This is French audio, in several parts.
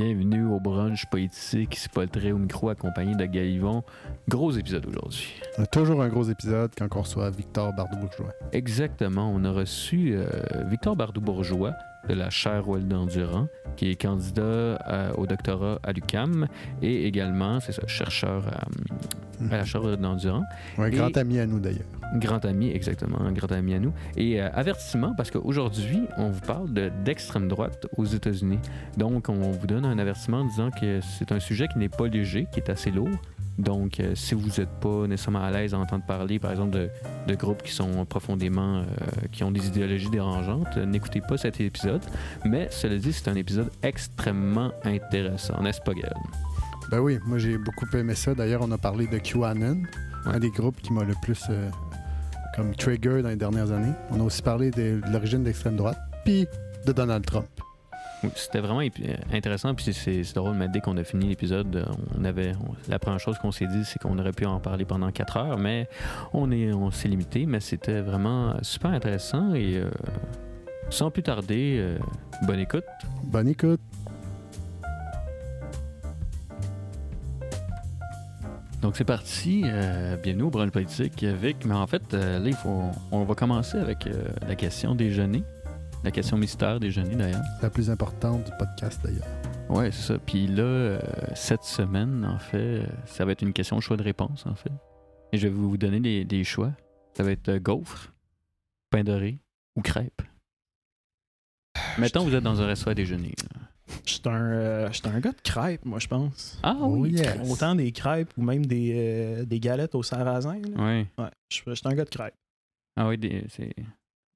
Bienvenue au brunch politique, c'est Paul Tré au micro accompagné de Gaïvon. Gros épisode aujourd'hui. A toujours un gros épisode quand on reçoit Victor Bardou-Bourgeois. Exactement, on a reçu euh, Victor Bardou-Bourgeois de la chaire Weldon Durand, qui est candidat euh, au doctorat à l'UCAM et également, c'est ça, chercheur à, à la chaire Weldon Durand. Un Et- grand ami à nous d'ailleurs. Grand ami, exactement, un grand ami à nous. Et euh, avertissement, parce qu'aujourd'hui, on vous parle de- d'extrême droite aux États-Unis. Donc, on vous donne un avertissement en disant que c'est un sujet qui n'est pas léger, qui est assez lourd. Donc, euh, si vous n'êtes pas nécessairement à l'aise à entendre parler, par exemple, de, de groupes qui sont profondément, euh, qui ont des idéologies dérangeantes, n'écoutez pas cet épisode. Mais, cela dit, c'est un épisode extrêmement intéressant, n'est-ce pas, Gaël? Ben oui, moi j'ai beaucoup aimé ça. D'ailleurs, on a parlé de QAnon, un des groupes qui m'a le plus euh, comme trigger dans les dernières années. On a aussi parlé de, de l'origine de l'extrême droite, puis de Donald Trump. Oui, C'était vraiment épi- intéressant. Puis c'est- drôle, mais dès qu'on a fini l'épisode, euh, on avait on- la première chose qu'on s'est dit, c'est qu'on aurait pu en parler pendant 4 heures, mais on est on s'est limité. Mais c'était vraiment super intéressant et euh, sans plus tarder, euh, bonne écoute. Bonne écoute. Donc c'est parti. euh, bienvenue au brunch politique avec. Mais en fait, euh, là, il faut, on va commencer avec euh, la question déjeuner. La question mystère déjeuner d'ailleurs. C'est la plus importante du podcast d'ailleurs. Ouais, c'est ça. Puis là, euh, cette semaine, en fait, ça va être une question choix de réponse, en fait. Et je vais vous donner des, des choix. Ça va être euh, gaufre, pain doré ou crêpe. Mettons, vous êtes dans un restaurant à déjeuner. là. Je suis un, euh, un gars de crêpes, moi, je pense. Ah Oh oui. yes. Autant des crêpes ou même des, euh, des galettes au sarrasin. là. Ouais. Ouais, je je suis un gars de crêpes. Ah oui, c'est.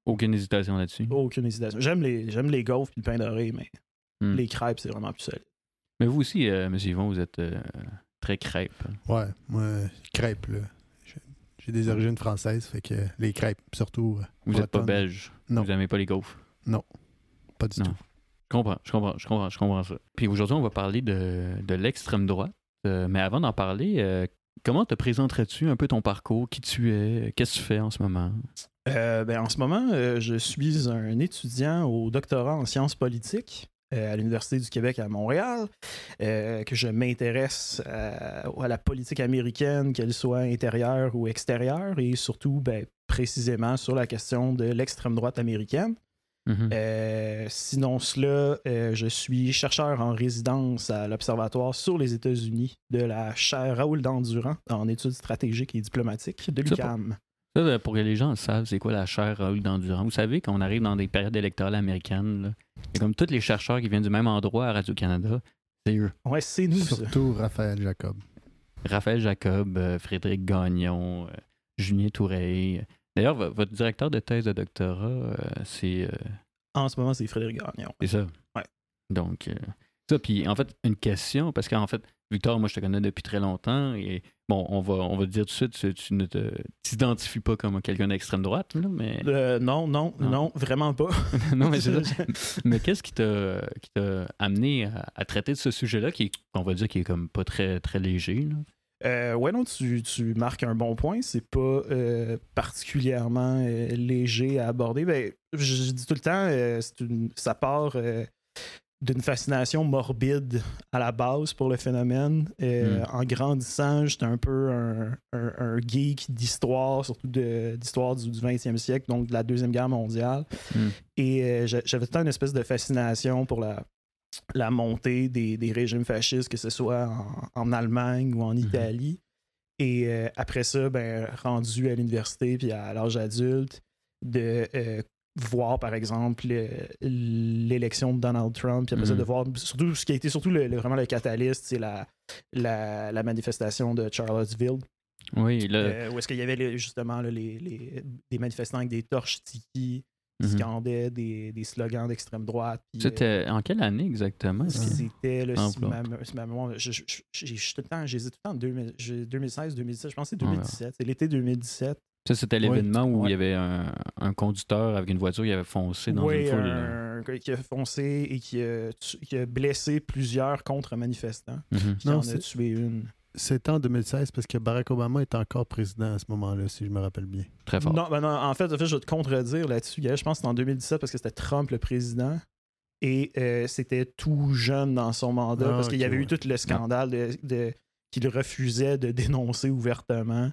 Aucune hésitation là-dessus. Aucune hésitation. J'aime les, j'aime les gaufres et le pain doré, mais Hmm. les crêpes, c'est vraiment plus solide. Mais vous aussi, euh, monsieur Yvon, vous êtes euh, très crêpe. Ouais, moi, crêpes, là. J'ai- des origines françaises, fait que les crêpes, surtout, Vous n'êtes pas belge? Non. Vous n'aimez pas les gaufres? pas du Non. tout. Je comprends, je comprends, je comprends, je comprends ça. Puis aujourd'hui, on va parler de, de l'extrême droite. Euh, mais avant d'en parler, euh, comment te présenterais-tu un peu ton parcours, qui tu es, qu'est-ce que tu fais en ce moment? Euh, ben, en ce moment, je suis un étudiant au doctorat en sciences politiques à l'Université du Québec à Montréal, que je m'intéresse à, à la politique américaine, qu'elle soit intérieure ou extérieure, et surtout ben, précisément sur la question de l'extrême droite américaine. Mhm. Euh, sinon cela, euh, je suis chercheur en résidence à l'Observatoire sur les États-Unis de la chaire Raoul Dandurand en études stratégiques et diplomatiques de Ça, l'UQAM. Ça, euh, pour que les gens le savent, c'est quoi la chaire Raoul d'endurance? Vous savez, quand on arrive dans des périodes électorales américaines, a comme tous les chercheurs qui viennent du même endroit à Radio-Canada, c'est eux. Ouais, c'est nous. ça. Surtout Raphaël Jacob. Raphaël Jacob, euh, Frédéric Gagnon, euh, Julien Touret. D'ailleurs, vo- votre directeur de thèse de doctorat, euh, c'est euh, En ce moment, c'est Frédéric Gagnon. C'est ça? Ouais. Donc, euh, ça, puis en fait, une question, parce qu'en fait, Victor, moi, je te connais depuis très longtemps, et bon, on va, on va te dire tout de suite, tu, tu ne t'identifies pas comme quelqu'un d'extrême droite, là, mais... Non, non, Non. non, vraiment pas. non, mais c'est ça. Mais qu'est-ce qui t'a, qui t'a amené à, à traiter de ce sujet-là, qui on va dire, qui est comme pas très, très léger, là? Euh, ouais, non, tu, tu marques un bon point. C'est pas euh, particulièrement euh, léger à aborder. Ben, je, je dis tout le temps, euh, une- ça part d'une fascination morbide à la base pour le phénomène. Euh, Mm. En grandissant, j'étais un peu un, un- un geek d'histoire, surtout d'histoire du, du 20e siècle, donc de la Deuxième Guerre mondiale. Mm. Et j'a- j'avais tout le temps une espèce de fascination pour la, la montée des, des régimes fascistes, que ce soit en, en Allemagne ou en Italie. Et euh, après ça, ben, rendu à l'université puis à l'âge adulte, de euh, voir par exemple le- l'élection de Donald Trump, puis après ça, Mhm. de voir surtout ce qui a été surtout le- le- vraiment le catalyste, c'est la, la, la manifestation de Charlottesville, Oui, euh, où est-ce qu'il y avait justement là, les, les- des manifestants avec des torches tiki qui mhm. scandaient des, des slogans d'extrême droite. puis, euh, C'était en quelle année exactement? c'était, là, si, bon. ma, si ma mémoire- je, je, je- j'ai- je suis tout le temps, j'hésite tout le temps en 2000 j'ai- 2016, 2017, je pense que c'est Ah, ouais. 2017, c'est l'été 2017. Ça, c'était l'événement où ouais. il y avait un, un conducteur avec une voiture qui avait foncé dans Oui, une foule. un gars qui a foncé et qui a, tu- qui a blessé plusieurs contre-manifestants. Mhm. Qui Non, en a c'est- tué une. C'était en 2016 parce que Barack Obama était encore président à ce moment-là, si je me rappelle bien. Très fort. Non, ben non, en fait, en fait, je vais te contredire là-dessus. Je pense que c'était en 2017 parce que c'était Trump le président. et euh, c'était tout jeune dans son mandat Ah, parce qu'il y avait eu tout le scandale de, de- qu'il refusait de dénoncer ouvertement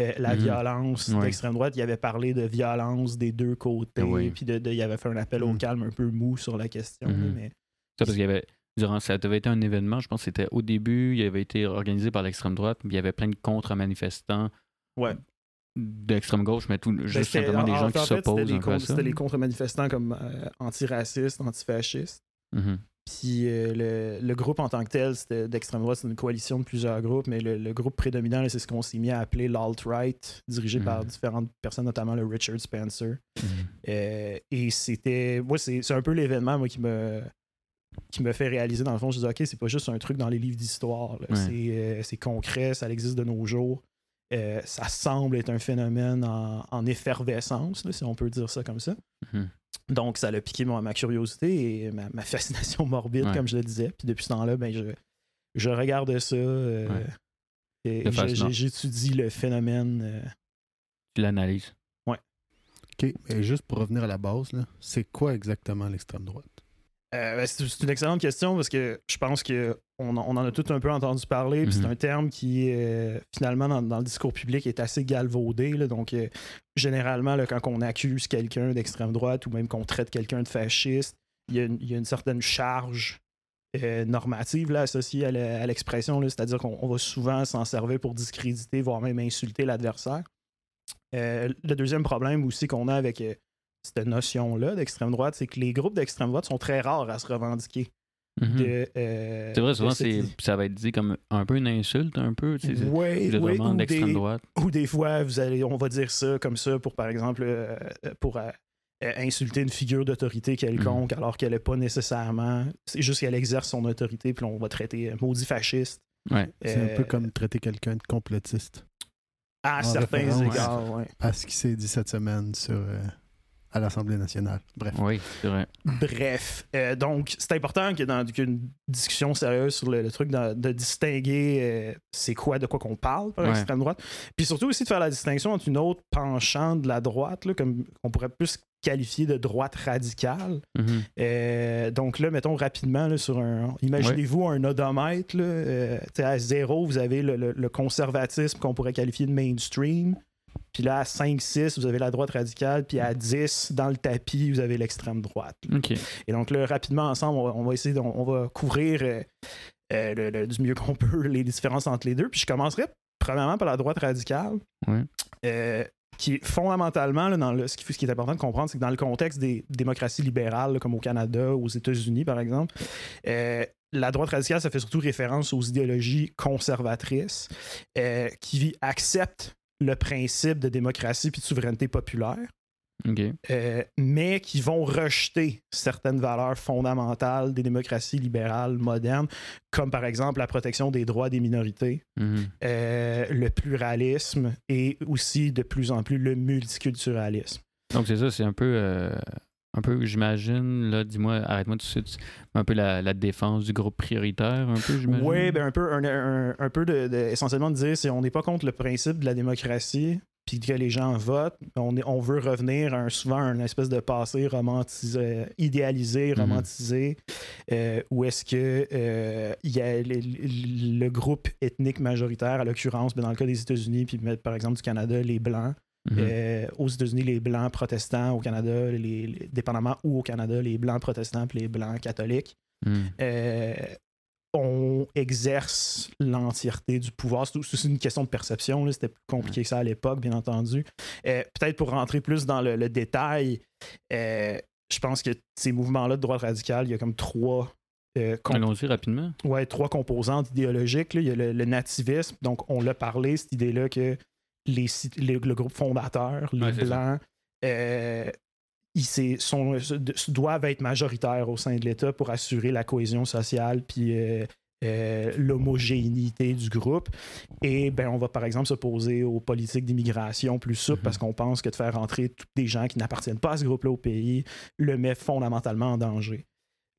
euh, la Mhm. violence Ouais. d'extrême droite. Il avait parlé de violence des deux côtés, Oui. puis de, de- il avait fait un appel au Mhm. calme un peu mou sur la question. Mhm. mais Ça, parce qu'il y avait. Durant, ça devait être un événement, je pense que c'était au début, il avait été organisé par l'extrême droite, puis il y avait plein de contre-manifestants Ouais. d'extrême gauche, mais tout, Ben, juste simplement des en- gens en qui fait, s'opposent. C'était les contre-manifestants comme euh, antiracistes, antifascistes. Mhm. Puis euh, le, le groupe en tant que tel, c'était d'extrême droite, c'est une coalition de plusieurs groupes, mais le, le groupe prédominant, c'est ce qu'on s'est mis à appeler l'alt-right, dirigé par Mhm. différentes personnes, notamment le Richard Spencer. Mhm. Euh, et c'était. Moi, c'est c'est un peu l'événement moi, qui me qui me fait réaliser dans le fond, je dis ok, c'est pas juste un truc dans les livres d'histoire. Ouais. c'est euh, c'est concret, ça existe de nos jours. Euh, ça semble être un phénomène en, en effervescence, là, si on peut dire ça comme ça. Mhm. Donc, ça a piqué mon- ma curiosité et ma, ma fascination morbide, Ouais. comme je le disais. Puis depuis ce temps-là, ben, je, je regarde ça euh, Ouais. et je- j'étudie le phénomène. euh, Tu l'analyses. OK. Et juste pour revenir à la base, là, c'est quoi exactement l'extrême droite? Euh, ben, c'est une excellente question parce que je pense que on, en- a tout un peu entendu parler. C'est Mhm. un terme qui, euh, finalement, dans, dans le discours public, est assez galvaudé. là. donc, euh, généralement, là, quand on accuse quelqu'un d'extrême droite ou même qu'on traite quelqu'un de fasciste, il y, a une- il y a une certaine charge normative là, associée à l'expression. C'est-à-dire qu'on on va souvent s'en servir pour discréditer, voire même insulter l'adversaire. Le deuxième problème aussi qu'on a avec cette notion-là d'extrême droite, c'est que les groupes d'extrême droite sont très rares à se revendiquer. Mhm. de, euh, C'est vrai, de souvent, cette ça va être dit comme un peu une insulte, un peu. tu sais, c'est- Ouais, vraiment ou, d'extrême des, droite. ou des fois, vous allez, on va dire ça comme ça pour, par exemple, euh, pour euh, euh, insulter une figure d'autorité quelconque Mm. alors qu'elle n'est pas nécessairement. C'est juste qu'elle exerce son autorité, puis on va traiter euh, maudit fasciste. Ouais. C'est un peu comme traiter quelqu'un de complotiste. À en certains égards. À ce qui s'est dit cette semaine sur, euh, à l'Assemblée nationale. Bref. Oui, c'est vrai. Bref, euh, donc c'est important que dans qu'une discussion sérieuse sur le, le truc de, de distinguer euh, c'est quoi de quoi qu'on parle par Ouais. l'extrême droite, puis surtout aussi de faire la distinction entre une autre penchant de la droite, là, comme on pourrait plus qualifier de droite radicale. Mhm. Euh, donc là, mettons rapidement là, sur un. Imaginez-vous un odomètre. Là, euh, à zéro, vous avez le, le- le conservatisme qu'on pourrait qualifier de mainstream. Puis là, à 5-6, vous avez la droite radicale. Puis à 10, dans le tapis, vous avez l'extrême droite. Et donc là, rapidement, ensemble, on va, on va essayer, de- on, va couvrir euh, euh, le- le- du mieux qu'on peut les différences entre les deux. Puis je commencerai premièrement par la droite radicale. Ouais. Euh, qui est fondamentalement, là, dans le, ce, qui, ce qui est important de comprendre, c'est que dans le contexte des démocraties libérales, là, comme au Canada, aux États-Unis, par exemple, la droite radicale, ça fait surtout référence aux idéologies conservatrices euh, qui acceptent le principe de démocratie puis de souveraineté populaire, euh, mais qui vont rejeter certaines valeurs fondamentales des démocraties libérales modernes, comme par exemple la protection des droits des minorités, Mhm. euh, le pluralisme et aussi de plus en plus le multiculturalisme. Donc, c'est ça, c'est un peu. euh, un peu, j'imagine, là, dis-moi, arrête-moi tout de suite, un peu la, la défense du groupe prioritaire, un peu, j'imagine? Oui, ben un peu, un, un- un peu de, de- essentiellement de dire, c'est on n'est pas contre le principe de la démocratie, puis que les gens votent, on, est, on veut revenir à un, souvent à un espèce de passé romantisé, idéalisé, Mhm. romantisé, euh, où est-ce que euh, il y a le, le- le groupe ethnique majoritaire, à l'occurrence, ben, dans le cas des États-Unis, puis par exemple du Canada, les Blancs, Mhm. Euh, aux États-Unis, les blancs protestants, au Canada, les, les- dépendamment où au Canada, les blancs protestants puis les blancs catholiques, Mhm. euh, on exerce l'entièreté du pouvoir. C'est une question de perception, c'était plus compliqué que ça à l'époque, bien entendu. Euh, Peut-être pour rentrer plus dans le, le détail, je pense que ces mouvements-là de droite radicale, il y a comme trois. euh, Allons-y rapidement. ouais, trois composantes idéologiques. là. Il y a le, le nativisme, donc on l'a parlé, cette idée-là que les, le groupe fondateur, les Ouais. Blancs, euh, ils sont- se- doivent être majoritaires au sein de l'État pour assurer la cohésion sociale puis euh, euh, l'homogénéité du groupe. Et ben, on va par exemple s'opposer aux politiques d'immigration plus souples Mhm. parce qu'on pense que de faire rentrer tous des gens qui n'appartiennent pas à ce groupe-là au pays le met fondamentalement en danger.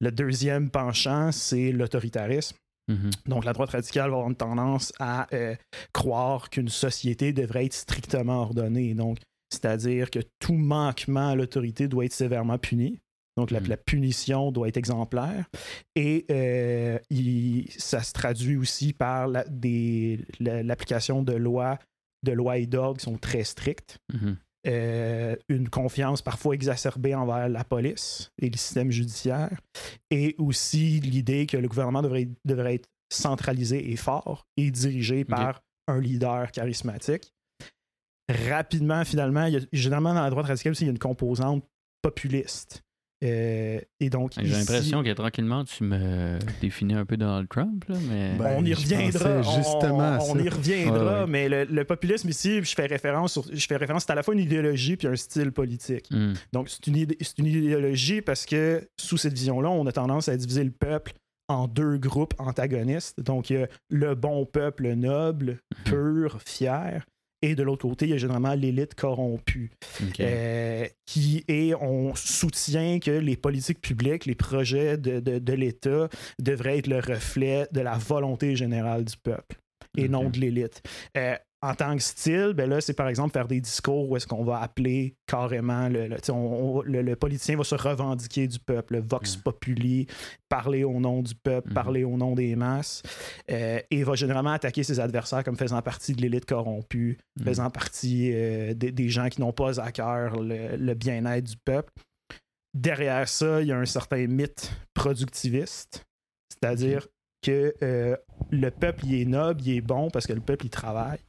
Le deuxième penchant, c'est l'autoritarisme. Mhm. Donc, la droite radicale va avoir une tendance à euh, croire qu'une société devrait être strictement ordonnée. Donc, c'est-à-dire que tout manquement à l'autorité doit être sévèrement puni. Donc, la, Mhm. la punition doit être exemplaire. Et euh, il- ça se traduit aussi par la- des- la- l'application de lois, de lois et d'ordres qui sont très strictes. Mhm. Euh, une confiance parfois exacerbée envers la police et le système judiciaire, et aussi l'idée que le gouvernement devrait, devrait être centralisé et fort et dirigé par un leader charismatique. Rapidement, finalement, il y a- généralement dans la droite radicale aussi, il y a une composante populiste. Euh, et donc, J'ai ici- l'impression que tranquillement, tu me définis un peu Donald Trump, là, mais. Ben, on y reviendra. justement on, on y reviendra, Ouais, mais le, le populisme ici, je fais référence, sur- je fais référence, c'est à la fois une idéologie puis un style politique. Hmm. Donc, c'est une, c'est une idéologie parce que sous cette vision-là, on a tendance à diviser le peuple en deux groupes antagonistes. Donc, il y a le bon peuple noble, pur, fier. Et de l'autre côté, il y a généralement l'élite corrompue, euh, qui est, on soutient que les politiques publiques, les projets de, de- de l'État devraient être le reflet de la volonté générale du peuple et non de l'élite. Euh, en tant que style, ben là, c'est par exemple faire des discours où est-ce qu'on va appeler carrément le, le, tu sais, on- on- le- le politicien va se revendiquer du peuple, le vox Mm. populi, parler au nom du peuple, Mhm. parler au nom des masses, euh, et va généralement attaquer ses adversaires comme faisant partie de l'élite corrompue, Hmm. faisant partie euh, des, des gens qui n'ont pas à cœur le, le bien-être du peuple. Derrière ça, il y a un certain mythe productiviste, c'est-à-dire que euh, le peuple il est noble, il est bon parce que le peuple il travaille.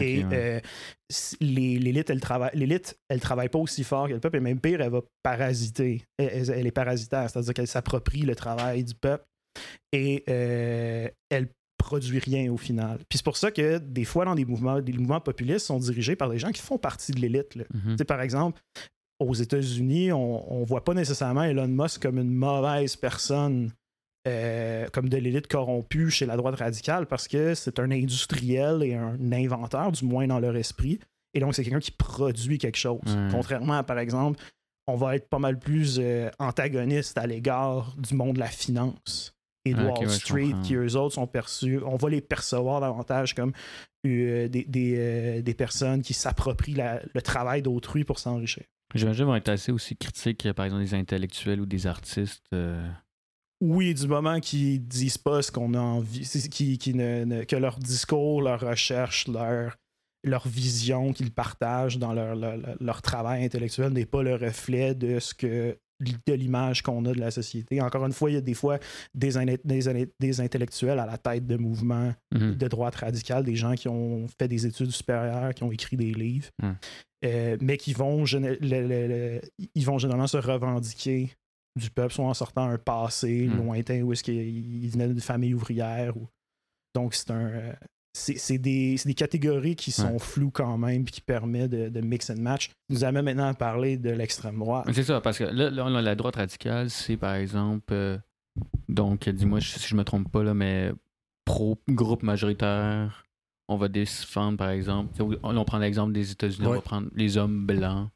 Et ouais. euh, l'élite, elle travaille, l'élite, elle travaille pas aussi fort que le peuple, et même pire, elle va parasiter. Elle, est parasitaire, c'est-à-dire qu'elle s'approprie le travail du peuple et euh, elle produit rien au final. Puis c'est pour ça que des fois, dans des mouvements, des mouvements populistes sont dirigés par des gens qui font partie de l'élite. Tu sais, par exemple, aux États-Unis, on ne voit pas nécessairement Elon Musk comme une mauvaise personne, euh, comme de l'élite corrompue chez la droite radicale, parce que c'est un industriel et un inventeur, du moins dans leur esprit. Et donc, c'est quelqu'un qui produit quelque chose. Contrairement à, par exemple, on va être pas mal plus euh, antagoniste à l'égard du monde de la finance et de Ah, Wall ouais, Street, qui eux autres sont perçus, on va les percevoir davantage comme euh, des, des, euh, des personnes qui s'approprient le travail d'autrui pour s'enrichir. J'imagine vont être assez aussi critiques, par exemple, des intellectuels ou des artistes. Oui, du moment qu'ils disent pas ce qu'on a envie, qui, qui ne, ne- que leur discours, leur recherche, leur, leur vision qu'ils partagent dans leur, leur, leur travail intellectuel n'est pas le reflet de ce que de l'image qu'on a de la société. Encore une fois, il y a des fois des, in- des, in- des intellectuels à la tête de mouvements mhm. de droite radicale, des gens qui ont fait des études supérieures, qui ont écrit des livres, euh, mais qui vont, le- le- le- ils vont généralement se revendiquer du peuple, soit en sortant un passé Hmm. lointain où est-ce qu'ils venaient d'une famille ouvrière. Ou... Donc, c'est un. euh, c'est des, c'est des catégories qui sont Ouais. floues quand même puis qui permettent de, de mix and match. Nous amène maintenant à parler de l'extrême droite. C'est ça, parce que là, là, la droite radicale, c'est par exemple, euh, donc dis-moi si je me trompe pas, là, mais pro-groupe majoritaire, on va défendre par exemple, on, on prend l'exemple des États-Unis, on va prendre les hommes blancs,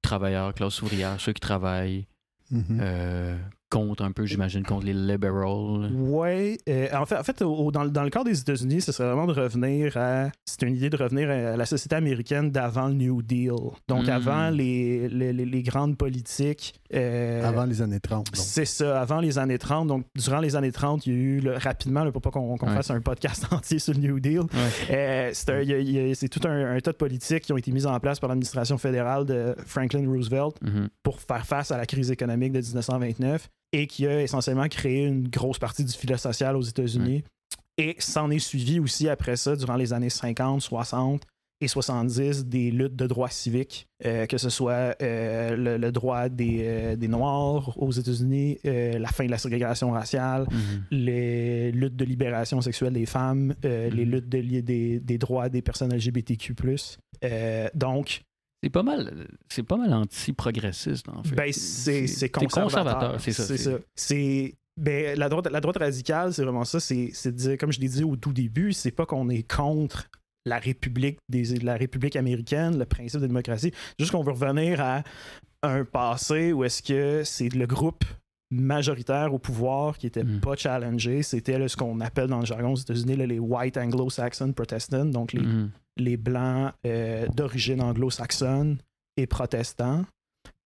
travailleurs, classe ouvrière, ceux qui travaillent, mm-hmm. Eh, euh, contre un peu, j'imagine, contre les liberals. Oui. en fait, en fait au- dans, le- dans le cas des États-Unis, ce serait vraiment de revenir à. C'est une idée de revenir à la société américaine d'avant le New Deal. Donc, Mm. avant les, les, les- les grandes politiques. euh, Avant les années 30. donc. C'est ça, avant les années 30. Donc, durant les années 30, il y a eu, le- rapidement, là, pour pas qu'on Ouais. fasse un podcast entier sur le New Deal, Ouais. euh, c'est tout un, un tas de politiques qui ont été mises en place par l'administration fédérale de Franklin Roosevelt Mhm. pour faire face à la crise économique de 1929 et qui a essentiellement créé une grosse partie du filet social aux États-Unis. Et s'en est suivi aussi après ça, durant les années 50, 60 et 70, des luttes de droits civiques, euh, que ce soit euh, le, le droit des, euh, des Noirs aux États-Unis, la fin de la ségrégation raciale, Mhm. les luttes de libération sexuelle des femmes, les Mhm. luttes de, des, des droits des personnes LGBTQ+. Donc, C'est pas mal, c'est pas mal anti-progressiste en fait. Ben, c'est c'est conservateur. c'est ça. C'est ça. C'est. Ben, la, droite, la droite radicale, c'est vraiment ça. C'est c'est de dire, comme je l'ai dit au tout début, c'est pas qu'on est contre la République, des, la République américaine, le principe de démocratie. Juste qu'on veut revenir à un passé où est-ce que c'est le groupe majoritaire au pouvoir qui était Mm. pas challengé. C'était ce qu'on appelle dans le jargon aux États-Unis les White Anglo-Saxon Protestants, donc les, Mhm. les blancs euh, d'origine anglo-saxonne et protestants.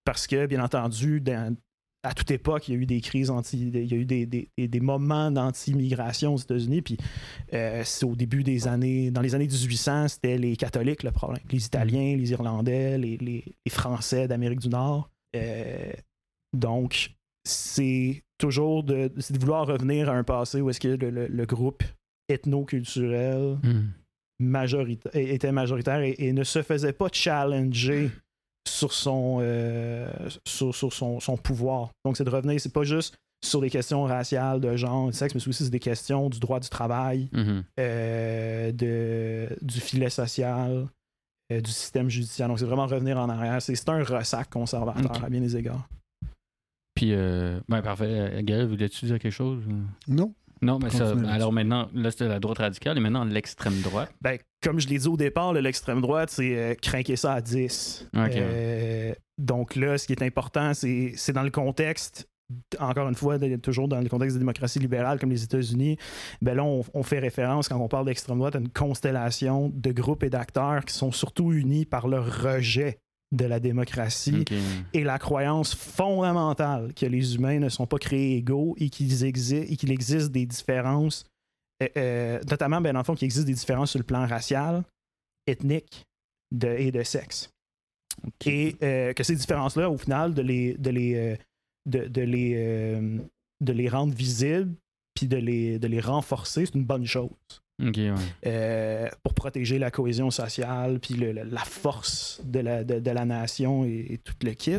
Parce que, bien entendu, dans- à toute époque, il y a eu des crises anti. Il y a eu des, des, des moments d'anti-immigration aux États-Unis. Puis euh, c'est au début des années. Dans les années 1800, c'était les catholiques le problème. Les Italiens, les Irlandais, les, les, les Français d'Amérique du Nord. Euh, donc, c'est toujours de, vouloir revenir à un passé où est-ce que le, le, le groupe ethno-culturel majorita- était majoritaire et, et ne se faisait pas challenger sur son, euh, sur, sur son, son pouvoir. Donc, c'est de revenir, c'est pas juste sur les questions raciales, de genre, de sexe, mais c'est aussi des questions du droit du travail, Mhm. euh, de, du filet social, euh, du système judiciaire. Donc, c'est vraiment revenir en arrière. C'est un ressac conservateur à bien des égards. Puis, euh, ben parfait. Euh, Gaël, voulais-tu dire quelque chose? Non. Non, mais ça. Alors maintenant, là, c'était la droite radicale et maintenant l'extrême droite. Ben, comme je l'ai dit au départ, l'extrême droite, c'est euh, craquer ça à 10. Ok, Euh, donc là, ce qui est important, c'est c'est dans le contexte, encore une fois, de- toujours dans le contexte des démocraties libérales comme les États-Unis, ben là, on, on fait référence, quand on parle d'extrême droite, à une constellation de groupes et d'acteurs qui sont surtout unis par leur rejet de la démocratie et la croyance fondamentale que les humains ne sont pas créés égaux et qu'il existe, et qu'il existe des différences, euh, euh, notamment, ben, dans le fond, qu'il existe des différences sur le plan racial, ethnique de- et de sexe. Et euh, que ces différences-là, au final, de les, de les, de, de les, de les rendre visibles puis de les, de les renforcer, c'est une bonne chose. Ok, ouais. Euh, pour protéger la cohésion sociale, puis le- le- la force de la, de, de la nation et, et tout le kit.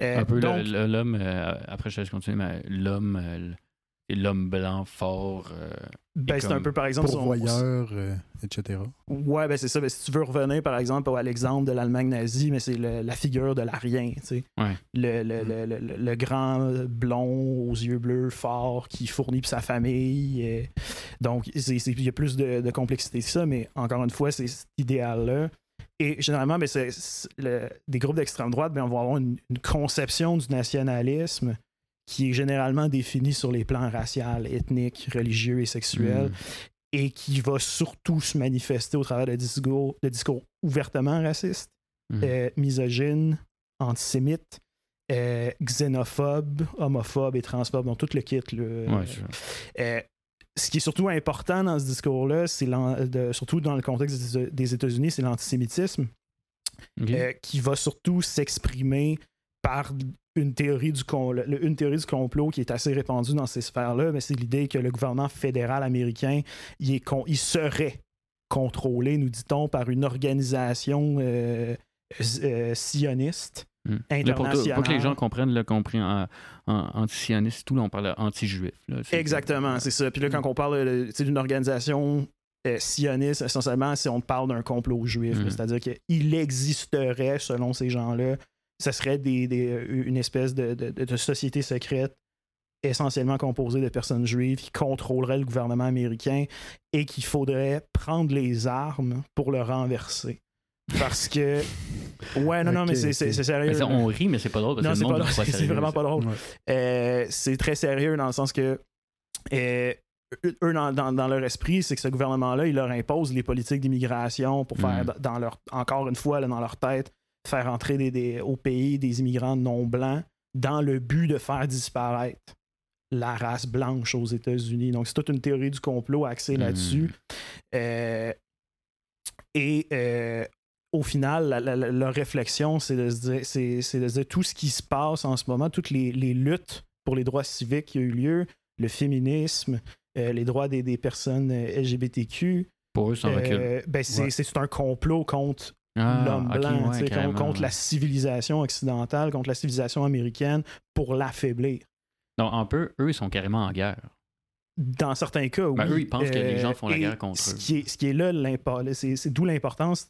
Euh, Un peu l'homme, euh, après je laisse continuer, mais l'homme, euh, l'homme blanc fort. euh, ben, c'est un peu par exemple. son- euh, etc. Ouais, ben c'est ça. Ben, si tu veux revenir, par exemple, à l'exemple de l'Allemagne nazie, mais c'est la figure de l'arien, tu sais. Ouais. Le, le, le, le- le- le grand blond aux yeux bleus fort qui fournit pour sa famille. euh, donc, il y a plus de, de complexité que ça, mais encore une fois, c'est cet idéal-là. Et généralement, ben, le- des groupes d'extrême droite ben, vont avoir une, une conception du nationalisme qui est généralement définie sur les plans racial, ethnique, religieux et sexuel hmm. et qui va surtout se manifester au travers de discours, de discours ouvertement racistes, Mhm. euh, misogynes, antisémites, euh, xénophobes, homophobes et transphobes, donc tout le kit. Ouais. Euh, ce qui est surtout important dans ce discours-là, c'est surtout dans le contexte des- États-Unis, c'est l'antisémitisme, euh, qui va surtout s'exprimer par une théorie, du le- une théorie du complot qui est assez répandue dans ces sphères-là, mais c'est l'idée que le gouvernement fédéral américain il, est con- il serait contrôlé, nous dit-on, par une organisation euh, euh, sioniste Hmm. Là, pour, que les gens comprennent, là, compris en, en- anti-sioniste, tout, là, on parle anti-juif. Exactement, c'est ça. Puis là, quand on parle euh, d'une organisation euh, sioniste, essentiellement, si on parle d'un complot juif, Mhm. c'est-à-dire qu'il existerait, selon ces gens-là, ce serait des, des- euh, une espèce de, de- de société secrète essentiellement composée de personnes juives qui contrôlerait le gouvernement américain et qu'il faudrait prendre les armes pour le renverser. Parce que... Ouais, non, non, mais c'est c'est- sérieux. Mais on rit, mais c'est pas drôle parce Non, que c'est le pas drôle. C'est vraiment pas drôle. Ouais. Euh, c'est très sérieux dans le sens que euh, eux, dans, dans- dans leur esprit, c'est que ce gouvernement-là, il leur impose les politiques d'immigration pour faire, Mm. dans leur, encore une fois, là, dans leur tête, faire entrer des, des- au pays des immigrants non blancs dans le but de faire disparaître la race blanche aux États-Unis. Donc, c'est toute une théorie du complot axée Mm. là-dessus. Euh, et euh, au final, la- la- la- leur réflexion, c'est de, se dire, c'est, c'est de se dire tout ce qui se passe en ce moment, toutes les, les luttes pour les droits civiques qui ont eu lieu, le féminisme, euh, les droits des, des personnes LGBTQ, Pour eux, c'est un recul. ben c'est, Ouais. c'est un complot contre Ah, l'homme blanc, ouais, contre ouais. la civilisation occidentale, contre la civilisation américaine pour l'affaiblir. Donc, un peu, eux, ils sont carrément en guerre. Dans certains cas, oui. Ben, eux, ils pensent que les gens font la guerre contre ce eux. Qui est, ce qui est là, c'est, c'est d'où l'importance,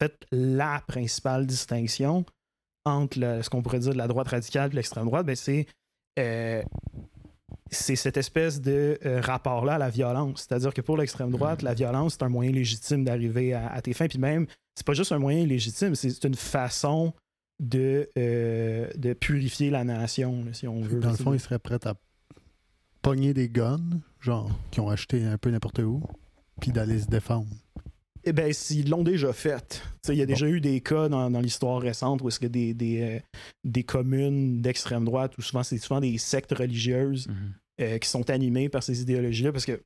en fait, la principale distinction entre le- ce qu'on pourrait dire de la droite radicale et l'extrême droite, ben, c'est, euh, c'est cette espèce de euh, rapport-là à la violence. C'est-à-dire que pour l'extrême droite, Mm. la violence, c'est un moyen légitime d'arriver à, à tes fins. Puis même, c'est pas juste un moyen légitime, c'est une façon de, euh, de purifier la nation, là, si on veut. Dans le fond, ils seraient prêts à pogner des guns, genre, qui ont acheté un peu n'importe où, puis d'aller se défendre. Eh bien, ils l'ont déjà fait. Il y a déjà eu des cas dans, l'histoire récente où est-ce que des, des, euh, des communes d'extrême droite, où souvent c'est souvent des sectes religieuses Mhm. Euh, qui sont animées par ces idéologies-là. Parce que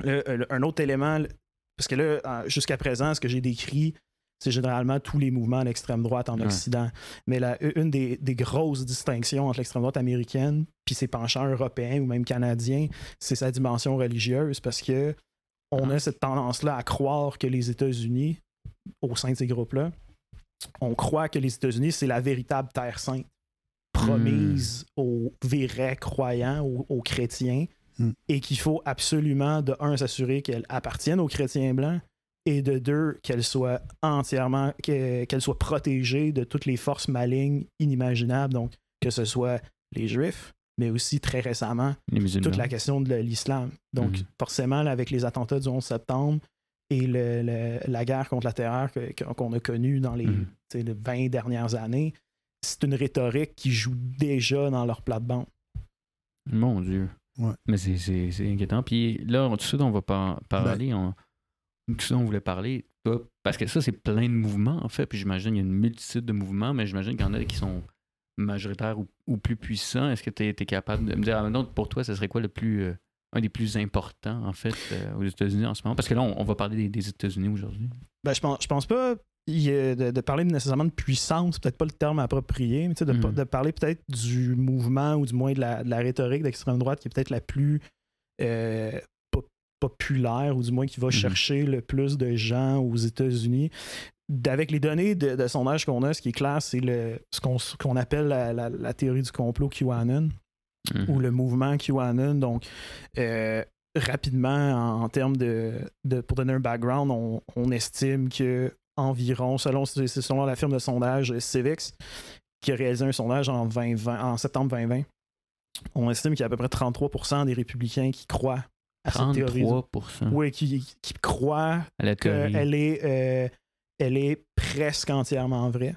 le- le- un autre élément, parce que là, jusqu'à présent, ce que j'ai décrit, c'est généralement tous les mouvements d'extrême droite en Ouais. Occident. Mais la, une des, des grosses distinctions entre l'extrême droite américaine puis ses penchants européens ou même canadiens, c'est sa dimension religieuse parce que on a cette tendance-là à croire que les États-Unis, au sein de ces groupes-là, on croit que les États-Unis, c'est la véritable terre sainte promise aux vrais croyants, aux, aux chrétiens, Mm. et qu'il faut absolument, de un, s'assurer qu'elle appartienne aux chrétiens blancs, et de deux, qu'elle soit entièrement, que- qu'elle soit protégée de toutes les forces malignes inimaginables, donc que ce soit les Juifs, mais aussi très récemment toute la question de l'islam. Donc, Mhm. forcément, là, avec les attentats du 11 septembre et le- le- la guerre contre la terreur qu'on a connue dans les, sais, les 20 dernières années, c'est une rhétorique qui joue déjà dans leur plate-bande. Mon Dieu. Ouais. Mais c'est- c'est c'est inquiétant. Puis là, tout de suite, on va par- parler. on- Tout ça, on voulait parler. toi, Parce que ça, c'est plein de mouvements, en fait. Puis j'imagine qu'il y a une multitude de mouvements, mais j'imagine qu'il y en a qui sont majoritaires ou, ou plus puissants. Est-ce que tu es, capable de me dire, ah, pour toi, ce serait quoi le plus. euh, un des plus importants, en fait, euh, aux États-Unis en ce moment? Parce que là, on, on va parler des, des États-Unis aujourd'hui. Ben, je pense, je pense pas de, de parler nécessairement de puissance, peut-être pas le terme approprié, mais de, Mhm. de parler peut-être du mouvement ou du moins de la, de la rhétorique d'extrême droite qui est peut-être la plus euh, po- populaire ou du moins qui va Mhm. chercher le plus de gens aux États-Unis. Avec les données de, de sondage qu'on a, ce qui est clair, c'est le, ce qu'on appelle la, la- la théorie du complot QAnon Mhm. ou le mouvement QAnon. Donc, euh, rapidement, en, en termes de, de- Pour donner un background, on, on estime que environ, selon, la firme de sondage Civics, qui a réalisé un sondage en, 2020, en septembre 2020, on estime qu'il y a à peu près 33% des républicains qui croient à cette théorie. 33% Oui, qui, qui croient qu'elle est, euh, elle est presque entièrement vraie.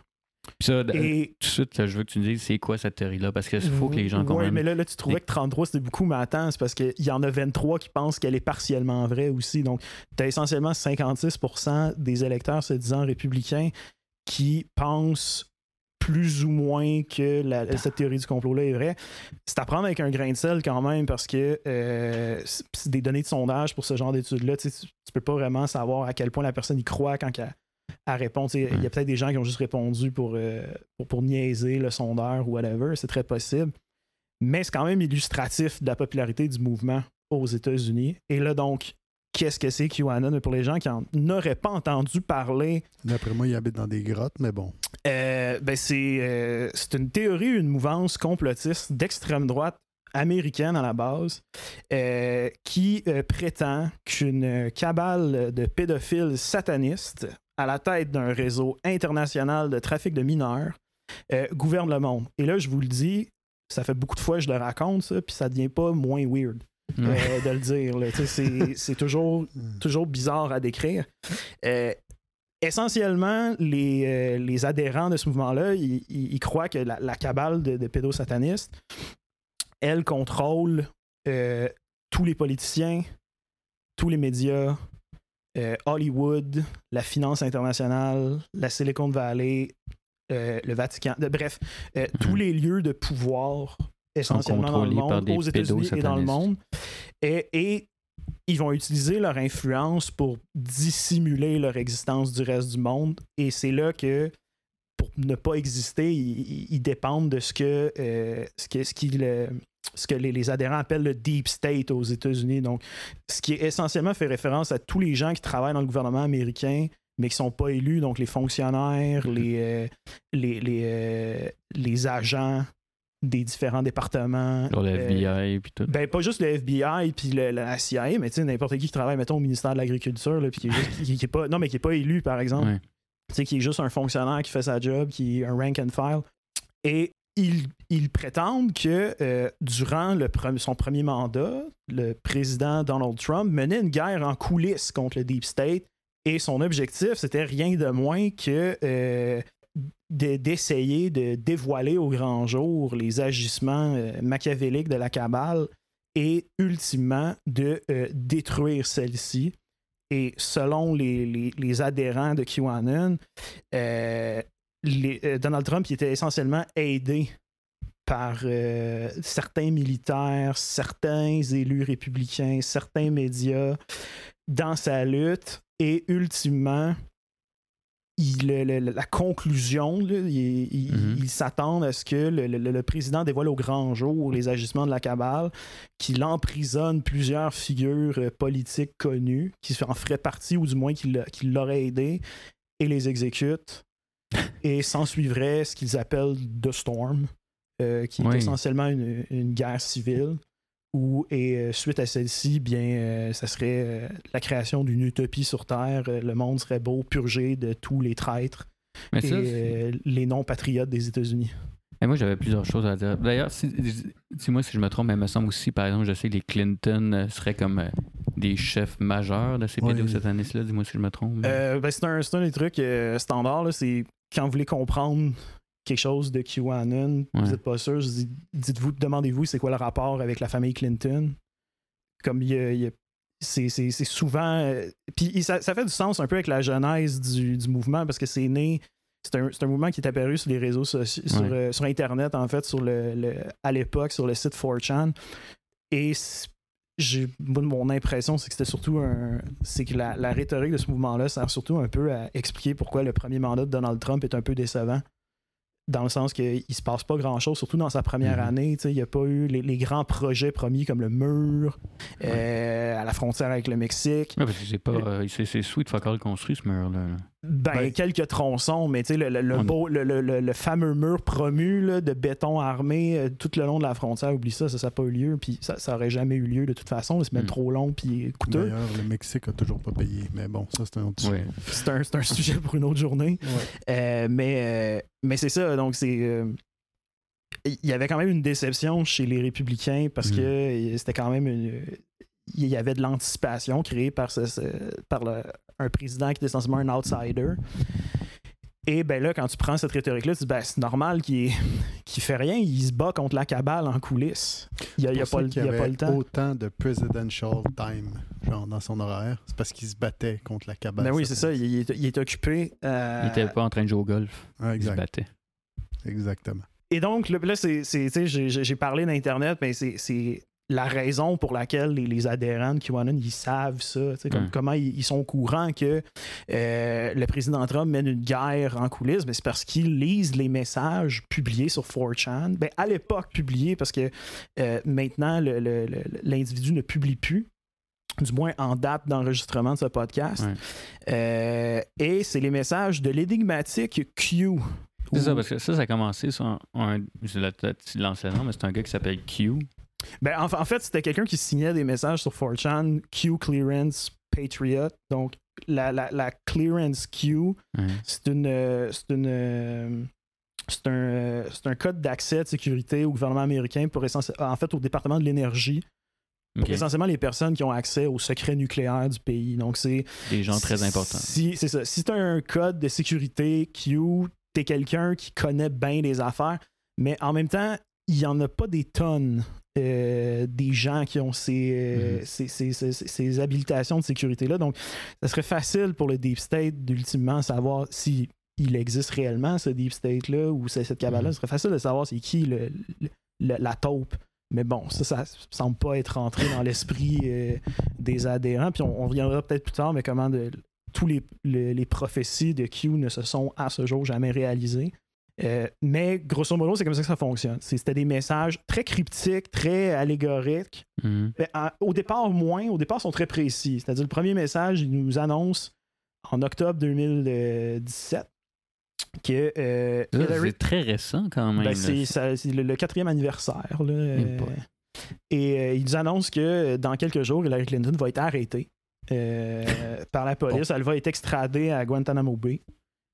Puis ça, d- Et tout de suite, je veux que tu me dises c'est quoi cette théorie-là, parce qu'il faut que les gens Oui, comprennent. mais là, là, tu trouvais que 33, c'était beaucoup, mais attends, c'est parce qu'il y en a 23 qui pensent qu'elle est partiellement vraie aussi. Donc, tu as essentiellement 56% des électeurs se disant républicains qui pensent plus ou moins que la- cette théorie du complot-là est vraie. C'est à prendre avec un grain de sel quand même parce que euh, des données de sondage pour ce genre d'études-là. Tu, sais, tu, peux pas vraiment savoir à quel point la personne y croit quand elle répond. Tu sais, Il y a peut-être des gens qui ont juste répondu pour, euh, pour, pour niaiser le sondeur ou whatever. C'est très possible. Mais c'est quand même illustratif de la popularité du mouvement aux États-Unis. Et là, donc, qu'est-ce que c'est QAnon? Pour les gens qui n'auraient pas entendu parler D'après moi, il habite dans des grottes, mais bon. euh, ben c'est euh, c'est une théorie, une mouvance complotiste d'extrême droite américaine à la base euh, qui euh, prétend qu'une cabale de pédophiles satanistes à la tête d'un réseau international de trafic de mineurs euh, gouverne le monde. Et là, je vous le dis, ça fait beaucoup de fois que je le raconte, ça, puis ça devient pas moins weird euh, de le dire. C'est toujours toujours bizarre à décrire. Euh, essentiellement, les, euh, les adhérents de ce mouvement-là, ils, ils- ils croient que la, la cabale de, de pédosatanistes, elle contrôle tous les politiciens, tous les médias, euh, Hollywood, la finance internationale, la Silicon Valley, euh, le Vatican, de- bref, euh, tous les lieux de pouvoir essentiellement dans le monde, aux États-Unis et dans le monde. Et, et ils vont utiliser leur influence pour dissimuler leur existence du reste du monde. Et c'est là que, pour ne pas exister, ils, dépendent de ce que, ce que, ce qu'il, euh, ce que les, les adhérents appellent le deep state aux États-Unis. Donc, ce qui est essentiellement fait référence à tous les gens qui travaillent dans le gouvernement américain, mais qui sont pas élus, donc les fonctionnaires, les, euh, les, les, euh, les agents des différents départements. Genre le euh, FBI puis tout. ben, pas juste le FBI puis le- la CIA, mais tu sais, n'importe qui qui travaille, mettons, au ministère de l'Agriculture, puis qui est, juste- qui- qui est pas, non, mais qui est pas élu, par exemple. Ouais. Tu sais, qui est juste un fonctionnaire qui fait sa job, qui est un rank and file. Et ils, prétendent que euh, durant son premier mandat, le président Donald Trump menait une guerre en coulisses contre le Deep State et son objectif, c'était rien de moins que euh, de- d'essayer de dévoiler au grand jour les agissements euh, machiavéliques de la cabale et ultimement de détruire celle-ci. Et selon les, adhérents de QAnon, euh, Donald Trump il était essentiellement aidé par certains militaires, certains élus républicains, certains médias dans sa lutte. Et ultimement, la conclusion, mhm. il, s'attend à ce que le, président dévoile au grand jour les agissements de la cabale, qu'il emprisonne plusieurs figures euh, politiques connues, qui en feraient partie ou du moins qui l'auraient aidé, et les exécute. et s'en suivrait ce qu'ils appellent The Storm, euh, qui est essentiellement une, guerre civile ou et euh, suite à celle-ci, bien, euh, ça serait euh, la création d'une utopie sur Terre. le monde serait beau, purgé de tous les traîtres et les non-patriotes des États-Unis. Et moi, j'avais plusieurs choses à dire. D'ailleurs, si, moi si je me trompe, mais il me semble aussi, par exemple, je sais que les Clinton seraient comme des chefs majeurs de ces oui. cette année-là. Dis-moi si je me trompe. Ben, c'est un, un, des trucs standards. C'est quand vous voulez comprendre quelque chose de QAnon, vous n'êtes pas sûr, dites-vous, demandez-vous c'est quoi le rapport avec la famille Clinton. Comme il y a, c'est, souvent. Euh, puis ça, fait du sens un peu avec la genèse du, mouvement parce que c'est né. C'est un, mouvement qui est apparu sur les réseaux sociaux, euh, sur, Internet, en fait, sur le, à l'époque, sur le site 4chan. Et j'ai, mon impression, c'est que c'était surtout un. C'est que la, la rhétorique de ce mouvement-là sert surtout un peu à expliquer pourquoi le premier mandat de Donald Trump est un peu décevant dans le sens qu'il ne se passe pas grand-chose, surtout dans sa première mhm. année. Il n'y a pas eu les, grands projets promis comme le mur euh, à la frontière avec le Mexique. c'est pas, euh, c'est sweet fucker construit ce mur-là. Ben, ben, quelques tronçons, mais tu sais, le, le, beau, le, fameux mur promu de béton armé euh, tout le long de la frontière, oublie ça, ça n'a pas eu lieu, puis ça, ça aurait jamais eu lieu de toute façon, c'est même mm. trop long puis coûteux. D'ailleurs, le Mexique a toujours pas payé, mais bon, ça c'est un autre sujet. C'est un, un, sujet pour une autre journée. Euh, mais euh, mais c'est ça, donc c'est. Il y avait quand même une déception chez les républicains parce mm. que c'était quand même une, il y avait de l'anticipation créée par, ce, par un président qui était essentiellement un outsider. Et ben là, quand tu prends cette rhétorique-là, tu dis ben, c'est normal qu'il ne fait rien, il se bat contre la cabale en coulisses. Il n'y a, pas, il y a pas le temps. autant de presidential time genre dans son horaire. C'est parce qu'il se battait contre la cabale. Ben oui, c'est ça, il, est, occupé. Euh, il n'était pas en train de jouer au golf. il se battait. Exactement. Et donc, là, c'est, j'ai parlé d'Internet, mais c'est la raison pour laquelle les, adhérents de QAnon, ils savent ça, comme, comment ils, sont au courant que euh, le président Trump mène une guerre en coulisses, mais c'est parce qu'ils lisent les messages publiés sur 4chan. Ben, à l'époque, publiés, parce que euh, maintenant, l'individu ne publie plus du moins en date d'enregistrement de ce podcast. Euh, et c'est les messages de l'énigmatique Q. C'est ça, parce que ça, ça a commencé sur un. un je l'ai mais c'est un gars qui s'appelle Q. Ben, en, fait, c'était quelqu'un qui signait des messages sur 4chan, Q Clearance Patriot. Donc, la, la, clearance Q, c'est une. Euh, c'est une euh, c'est un, euh, un, code d'accès de sécurité au gouvernement américain pour en fait au département de l'énergie pour essentiellement les personnes qui ont accès au secret nucléaire du pays. Donc c'est des gens très importants. Si c'est ça, si tu as un code de sécurité Q, tu es quelqu'un qui connaît bien les affaires, mais en même temps, il n'y en a pas des tonnes euh, des gens qui ont mhm. ces, habilitations de sécurité-là. Donc, ça serait facile pour le Deep State d'ultimement savoir si il existe réellement ce Deep State-là ou cette cabale-là. Mhm. Ce serait facile de savoir c'est qui le, la taupe. Mais bon, ça, ça semble pas être rentré dans l'esprit euh, des adhérents. Puis on, reviendra peut-être plus tard, mais comment de, tous les, les, prophéties de Q ne se sont à ce jour jamais réalisées. Euh, mais grosso modo, c'est comme ça que ça fonctionne. C'était des messages très cryptiques, très allégoriques. Mhm. au départ, moins. Au départ, ils sont très précis. C'est-à-dire, le premier message, il nous annonce en octobre 2017 que. Euh, c'est très récent quand même. Ben, c'est le, quatrième anniversaire. Euh, et il nous annonce que dans quelques jours, Hillary Clinton va être arrêtée par la police. Elle va être extradée à Guantanamo Bay.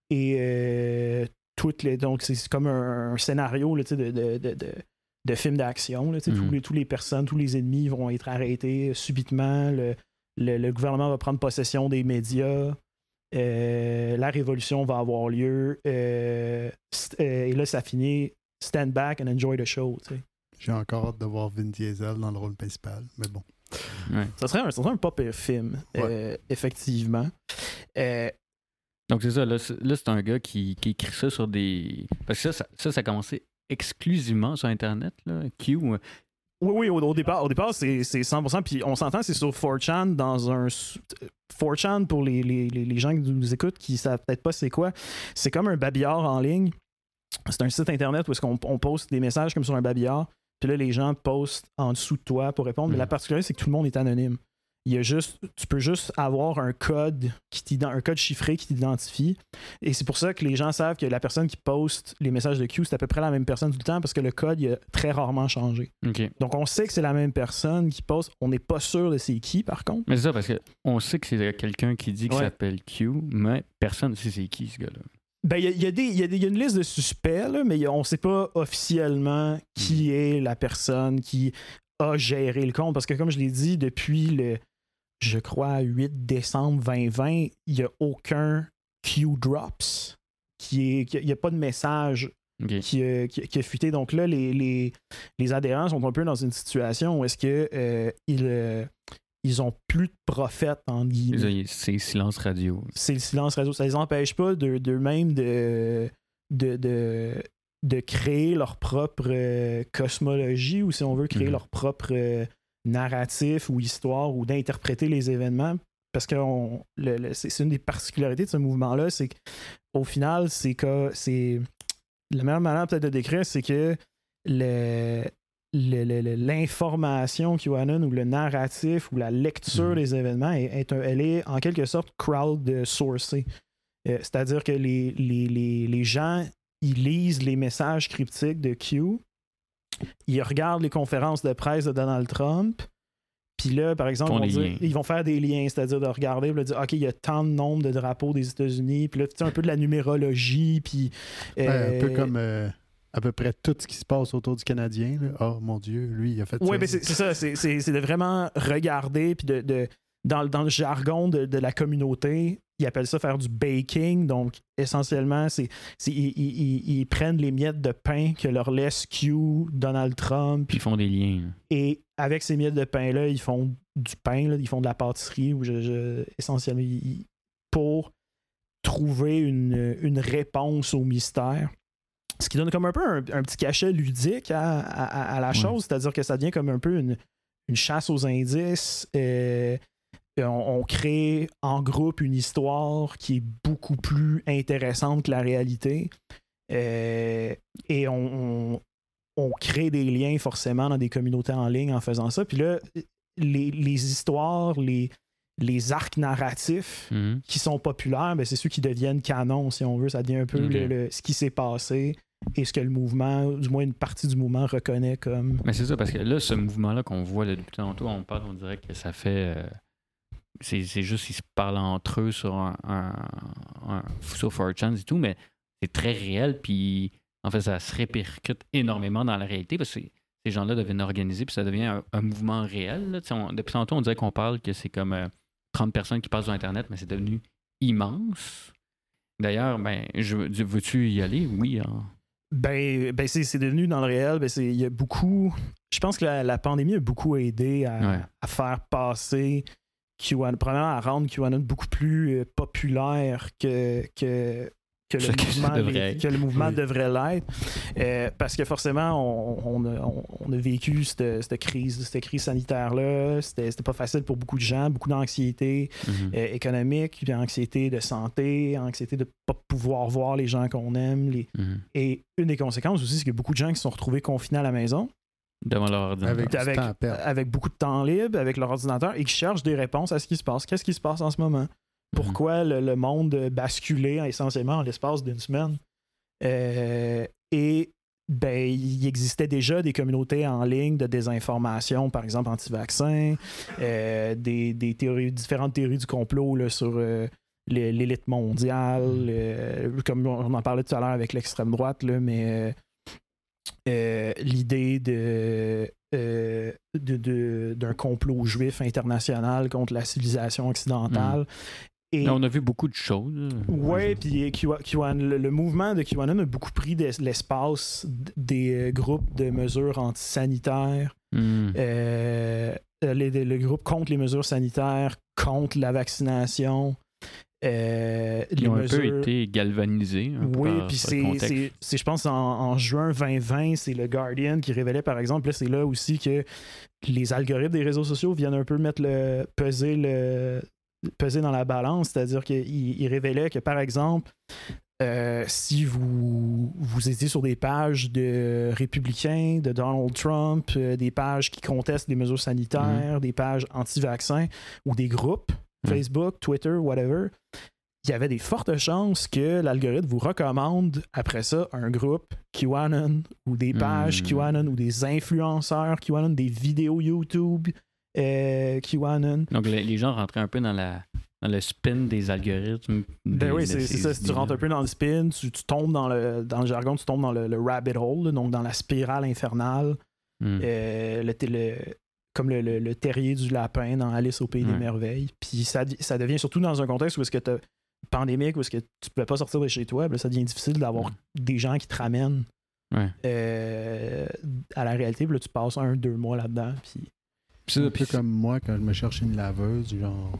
Et toutes les. Donc, c'est comme un, scénario de, de, de, de, film d'action. Toutes mhm. les, les personnes, tous les ennemis vont être arrêtés subitement. Le, le, gouvernement va prendre possession des médias. Euh, la révolution va avoir lieu. Euh, euh, et là, ça finit. Stand back and enjoy the show. J'ai encore hâte de voir Vin Diesel dans le rôle principal, mais bon. Ouais. Ça serait un, ça serait un pas pire film, euh, effectivement. Euh, Donc c'est ça, là, c'est un gars qui, qui écrit ça sur des... Parce que ça, ça, ça, ça a commencé exclusivement sur Internet, là. Q, euh, Oui, oui, au, au départ, au départ c'est c'est 100%. Puis on s'entend, c'est sur 4chan dans un. s- 4chan, pour les, les, les- gens qui nous écoutent qui savent peut-être pas c'est quoi, c'est comme un babillard en ligne. C'est un site internet où est-ce qu'on on poste des messages comme sur un babillard. Puis là, les gens postent en dessous de toi pour répondre. Mais Mhm. la particularité, c'est que tout le monde est anonyme. Il y a juste, tu peux juste avoir un code qui t'ident- un code chiffré qui t'identifie. Et c'est pour ça que les gens savent que la personne qui poste les messages de Q, c'est à peu près la même personne tout le temps parce que le code, il a très rarement changé. Donc, on sait que c'est la même personne qui poste. On n'est pas sûr de c'est qui, par contre. Mais c'est ça, parce qu'on sait que c'est quelqu'un qui dit qu'il Ouais. s'appelle Q, mais personne ne sait c'est qui, ce gars-là. Ben, il y a, y a des- il y a y une liste de suspects, là, mais a- on ne sait pas officiellement qui est la personne qui a géré le compte. Parce que, comme je l'ai dit, depuis le, je crois, 8 décembre 2020, il n'y a aucun Q-Drops. Qui est, il n'y a pas de message OK. qui, a- qui, a- qui a fuité. Donc là, les, les, les adhérents sont un peu dans une situation où est-ce que euh, ils, euh, ils ont plus de prophètes, en guillemets. C'est silence radio. C'est le silence radio. Ça les empêche pas de- d'eux-mêmes de, de, de, de créer leur propre euh, cosmologie ou si on veut créer Mhm. leur propre euh, narratif ou histoire ou d'interpréter les événements. Parce que c'est une des particularités de ce mouvement-là, c'est qu'au final, c'est que c'est. La meilleure manière peut-être de décrire, c'est que le, le- le- le- l'information QAnon ou le narratif ou la lecture Mhm. des événements, est, est un- elle est en quelque sorte crowd-sourcée. Euh, C'est-à-dire que les, les, les, les gens, ils lisent les messages cryptiques de Q, ils regardent les conférences de presse de Donald Trump, puis là, par exemple, ils vont, des dire- liens. ils vont faire des liens, c'est-à-dire de regarder, puis de dire, OK, il y a tant de nombre de drapeaux des États-Unis, puis là, tu sais, un peu de la numérologie, puis... Ben, un peu euh, comme euh, à peu près tout ce qui se passe autour du Canadien. là. Oh mon Dieu, lui, il a fait Oui, ça. mais c'est c'est ça, c'est- c'est c'est de vraiment regarder, puis de, de- dans, dans le jargon de, de la communauté, ils appellent ça faire du baking. Donc, essentiellement, c'est c'est- ils, ils- ils- prennent les miettes de pain que leur laisse Q, Donald Trump, Puis ils font des liens. là. et avec ces miettes de pain-là, ils font du pain, là, ils font de la pâtisserie, ou je, je- essentiellement, ils- pour trouver une, une réponse au mystère. Ce qui donne comme un peu un, un petit cachet ludique à, à- à la Ouais. chose, c'est-à-dire que ça devient comme un peu une, une chasse aux indices. euh, on, on crée en groupe une histoire qui est beaucoup plus intéressante que la réalité. Euh, et on, on- on crée des liens forcément dans des communautés en ligne en faisant ça. Puis là, les, les histoires, les, les arcs narratifs Mhm. qui sont populaires, ben, c'est ceux qui deviennent canon, si on veut. Ça devient un peu le- ce qui s'est passé et ce que le mouvement, du moins une partie du mouvement, reconnaît comme. Mais c'est ça, parce que là, ce mouvement-là qu'on voit là, depuis tantôt, on parle, on dirait que ça fait. euh, c'est juste qu'ils se parlent entre eux sur un, un, un- sur 4chan et tout, mais c'est très réel, puis en fait, ça se répercute énormément dans la réalité parce que ces gens-là deviennent organisés, puis ça devient un, un mouvement réel. là. On- depuis tantôt, on dirait qu'on parle que c'est comme euh, 30 personnes qui passent sur Internet, mais c'est devenu immense. D'ailleurs, ben, veux-tu y aller? Oui. hein. Ben, ben c'est devenu dans le réel, ben c'est- il y a beaucoup. Je pense que la, la pandémie a beaucoup aidé à, Ouais. à faire passer QAnon, premièrement à rendre QAnon beaucoup plus euh, populaire que, que, que, le, que mouvement, devrait que le mouvement Oui. devrait l'être. Euh, parce que forcément, on, on a, on- on a vécu cette, cette crise, cette crise sanitaire-là. C'était c'était pas facile pour beaucoup de gens, beaucoup d'anxiété Mhm. euh, économique, puis anxiété de santé, anxiété de pas pouvoir voir les gens qu'on aime. Les... Mhm. Et une des conséquences aussi, c'est a beaucoup de gens qui se sont retrouvés confinés à la maison, Devant leur ordinateur. Avec du avec- beaucoup de temps libre, avec leur ordinateur, et qui cherchent des réponses à ce qui se passe. Qu'est-ce qui se passe en ce moment? Pourquoi le, le monde a basculé essentiellement en l'espace d'une semaine? Euh, et ben, il existait déjà des communautés en ligne de désinformation, par exemple anti-vaccins, euh, des, des théories, différentes théories du complot là, sur euh, l'é- l'élite mondiale, euh, comme on en parlait tout à l'heure avec l'extrême droite, là, mais euh, euh, l'idée de, euh, de- de- d'un complot juif international contre la civilisation occidentale. Et, Là, on a vu beaucoup de choses. Ouais, puis Q- QAnon- le, le mouvement de QAnon a beaucoup pris de l'espace des euh, groupes de mesures antisanitaires, Hmm. euh, euh, le groupe contre les mesures sanitaires, contre la vaccination. Euh, Ils les ont un peu été galvanisés. peu Oui, puis c'est, je pense, en, en juin 2020, c'est le Guardian qui révélait, par exemple, là, c'est là aussi que les algorithmes des réseaux sociaux viennent un peu mettre le peser le peser dans la balance, c'est-à-dire qu'ils ils révélaient que, par exemple, euh, si vous, vous étiez sur des pages de républicains, de Donald Trump, euh, des pages qui contestent les mesures sanitaires, des pages anti-vaccins ou des groupes, Mhm. Facebook, Twitter, whatever, il y avait des fortes chances que l'algorithme vous recommande après ça un groupe QAnon ou des pages Hmm. QAnon ou des influenceurs QAnon, des vidéos YouTube euh, QAnon. Donc, les, les gens rentraient un peu dans, la, dans le spin des algorithmes. Ben oui, c'est ces c'est ça. Si tu rentres un peu dans le spin, tu, tu tombes dans le, dans le jargon, tu tombes dans le, le rabbit hole, donc dans la spirale infernale, Hmm. euh, le, le- comme le, le- le terrier du lapin dans Alice au Pays des. Merveilles. Puis ça, ça devient surtout dans un contexte où est-ce que tu pandémique, où est-ce que tu peux pas sortir de chez toi, là, ça devient difficile d'avoir Ouais. des gens qui te ramènent euh, à la réalité, puis là, tu passes un, deux mois là-dedans, puis Puis un ça, peu puis- comme moi quand je me cherche une laveuse, du genre.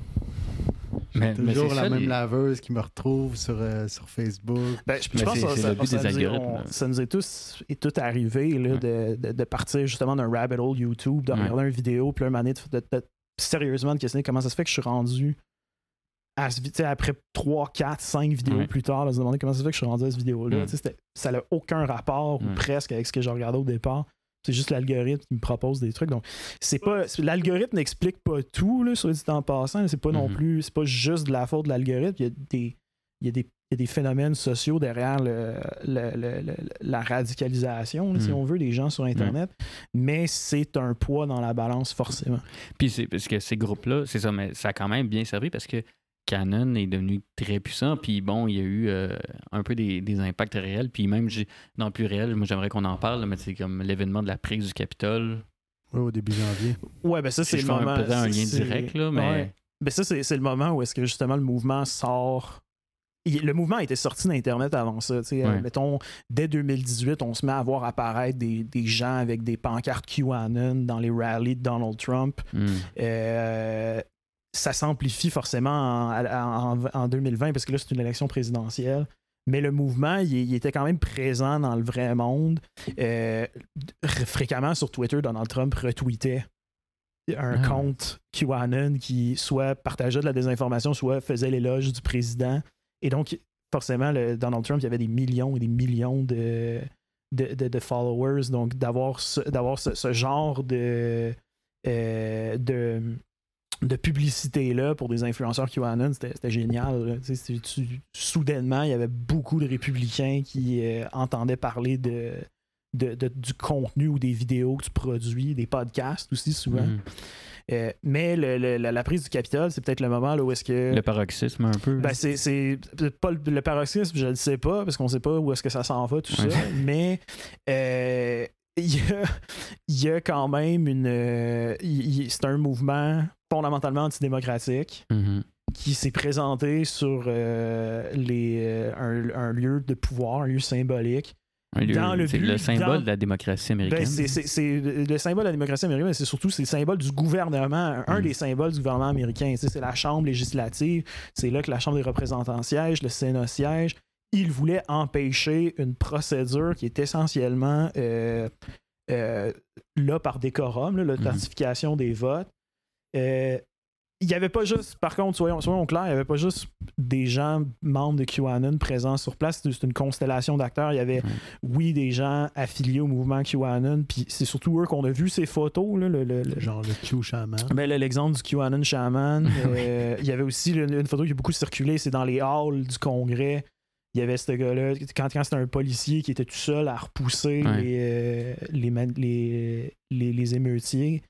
Mais- mais toujours la ça, même les- laveuse qui me retrouve sur, euh, sur Facebook. Ben, je, pense que ça, ça nous est- ça nous tous est tout arrivé là, Ouais. de, de- de partir justement d'un rabbit hole YouTube, de Ouais. regarder une vidéo, puis là, un moment donné, de, de- de- sérieusement de questionner comment ça se fait que je suis rendu à ce après 3, 4, 5 vidéos Ouais. plus tard, là, se demander comment ça se fait que je suis rendu à cette vidéo-là. Ça n'a aucun rapport ou presque avec ce que je regardais au départ. C'est juste l'algorithme qui me propose des trucs. Donc, c'est pas. L'algorithme n'explique pas tout, là, sur dit en passant. C'est pas non Mhm. plus. C'est pas juste de la faute de l'algorithme. Il y a des. Il y a des, il y a des phénomènes sociaux derrière le- le- le- le- la radicalisation, si Mhm. on veut, des gens sur Internet. Mais c'est un poids dans la balance, forcément. Puis c'est parce que ces groupes-là, c'est ça, mais ça a quand même bien servi parce que Canon est devenu très puissant. Puis bon, il y a eu euh, un peu des, des impacts réels. Puis même dans le plus réel, moi j'aimerais qu'on en parle, mais c'est comme l'événement de la prise du Capitole. Ouais, au début janvier. Ouais, ben ça, c'est le moment. un, un lien direct, là, mais Ouais. Ben ça, c'est c'est le moment où est-ce que justement le mouvement sort. Le mouvement était sorti d'Internet avant ça. tu sais. Euh, Ouais. mettons, dès 2018, on se met à voir apparaître des, des gens avec des pancartes QAnon dans les rallyes de Donald Trump. hmm. Euh, ça s'amplifie forcément en, en- en 2020 parce que là, c'est une élection présidentielle. Mais le mouvement, il, il était quand même présent dans le vrai monde. Euh, fréquemment sur Twitter, Donald Trump retweetait un Ah. compte QAnon qui soit partageait de la désinformation, soit faisait l'éloge du président. Et donc, forcément, le Donald Trump, il y avait des millions et des millions de, de, de- de followers. Donc, d'avoir ce, d'avoir ce, ce genre de, euh, de, de publicité-là pour des influenceurs QAnon, c'était c'était génial. là. Tu soudainement, il y avait beaucoup de républicains qui euh, entendaient parler de, de- de- du contenu ou des vidéos que tu produis, des podcasts aussi souvent. Hmm. Euh, mais le- le- la, la prise du Capitole, c'est peut-être le moment là, où est-ce que... le paroxysme un peu. Ben, c'est, pas le, le paroxysme, je ne sais pas, parce qu'on sait pas où est-ce que ça s'en va, tout Ouais. ça. Mais euh, il y, a, il y a quand même une. euh, c'est un mouvement fondamentalement antidémocratique Mhm. qui s'est présenté sur euh, les, euh, un, un lieu de pouvoir, un lieu symbolique. Le c'est but- le symbole de la démocratie américaine. Ben, c'est, le symbole de la démocratie américaine, mais c'est surtout le symbole du gouvernement, un Mm. des symboles du gouvernement américain. C'est la Chambre législative, c'est là que la Chambre des représentants siège, le Sénat siège. Il voulait empêcher une procédure qui est essentiellement euh, euh, là par décorum, Mm-hmm. l'authentification des votes. Euh, il n'y avait pas juste, par contre, soyons, soyons clairs, il n'y avait pas juste des gens membres de QAnon présents sur place, c'est une constellation d'acteurs. Il y avait, Mm. oui, des gens affiliés au mouvement QAnon, puis c'est surtout eux qu'on a vu ces photos. Là, le, le- le- Genre le Q Shaman. ben, l'exemple du QAnon Shaman. euh, il y avait aussi une, une photo qui a beaucoup circulé, c'est dans les halls du Congrès. Il y avait ce gars-là, quand, quand c'était un policier qui était tout seul à repousser Ouais. les, euh, les, les, les, les émeutiers,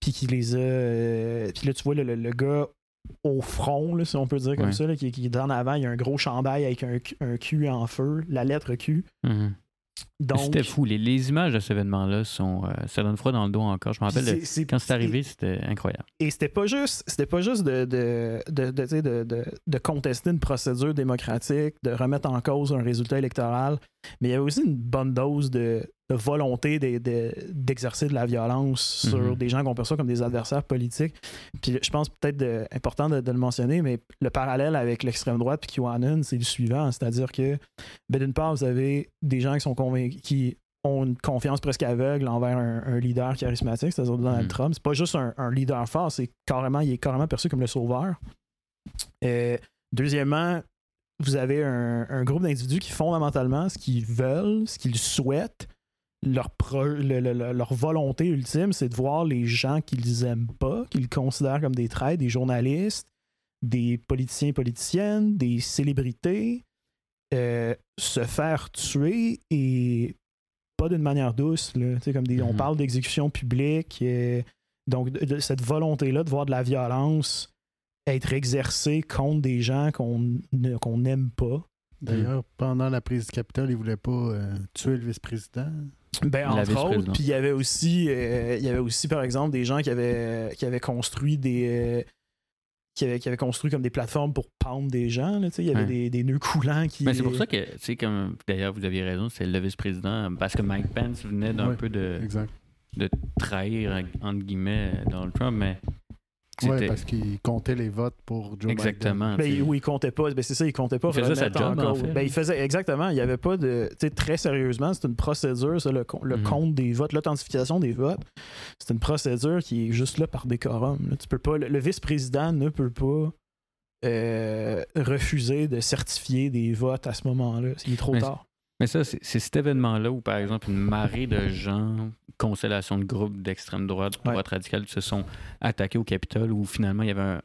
puis qui les a. euh, puis là, tu vois le, le- le gars au front, là, si on peut dire comme Ouais. ça, là, qui, qui est en avant, il y a un gros chandail avec un, un Q en feu, la lettre Q. Mhm. Donc, C'était fou. Les, les images de cet événement-là sont. euh, ça donne froid dans le dos encore. Je me rappelle, c'est- c'est- quand c'est arrivé, c'était incroyable. Et c'était pas juste, c'était pas juste de, de, de, de, contester une procédure démocratique, de remettre en cause un résultat électoral, mais il y avait aussi une bonne dose de, volonté de- de- d'exercer de, la violence sur Mhm. des gens qu'on perçoit comme des adversaires politiques. Puis je pense peut-être important de, de le mentionner, mais le parallèle avec l'extrême droite puis QAnon, c'est le suivant, c'est-à-dire que ben, d'une part, vous avez des gens qui sont convaincus, qui ont une confiance presque aveugle envers un, un leader charismatique, c'est-à-dire Donald Mhm. Trump. C'est pas juste un, un leader fort, c'est carrément, il est carrément perçu comme le sauveur. Euh, deuxièmement, vous avez un, un groupe d'individus qui fondamentalement, ce qu'ils veulent, ce qu'ils souhaitent, leur, pro- le- le- le- leur volonté ultime, c'est de voir les gens qu'ils aiment pas, qu'ils considèrent comme des traîtres, des journalistes, des politiciens et politiciennes, des célébrités, euh, se faire tuer et pas d'une manière douce. Là. Tu sais, Comme des, On Mhm. parle d'exécution publique. euh, donc, de, de cette volonté-là de voir de la violence être exercée contre des gens qu'on ne- qu'on n'aime pas. D'ailleurs, pendant la prise du Capitole, il voulait pas euh, tuer le vice-président. Ben, La entre autres, puis il y avait aussi, euh, il y avait aussi, par exemple, des gens qui avaient, qui avaient construit des. Qui, avaient, qui avaient construit comme des plateformes pour pendre des gens. là, tu sais, il y avait Ouais. des, des nœuds coulants qui. Mais c'est pour ça que, tu sais, comme d'ailleurs, vous aviez raison, c'est le vice-président, parce que Mike Pence venait d'un Ouais, peu de, Exact. de trahir, entre guillemets, Donald Trump, mais Oui, c'était parce qu'il comptait les votes pour Joe exactement. Ben, tu sais. où il comptait pas, ben c'est ça, il comptait pas. Il faisait sa remettre en job, en cause. fait. Ben, il faisait exactement. Il y avait pas de, tu sais, très sérieusement, c'est une procédure, ça, le, le Mhm. compte des votes, l'authentification des votes. C'est une procédure qui est juste là par décorum. là. Tu peux pas, le, le vice-président ne peut pas euh, refuser de certifier des votes à ce moment-là. Il est trop Mais- tard. Mais ça, c'est cet événement-là où, par exemple, une marée de gens, constellation de groupes d'extrême droite, Ouais. droite radicale, se sont attaqués au Capitole où finalement il y avait un-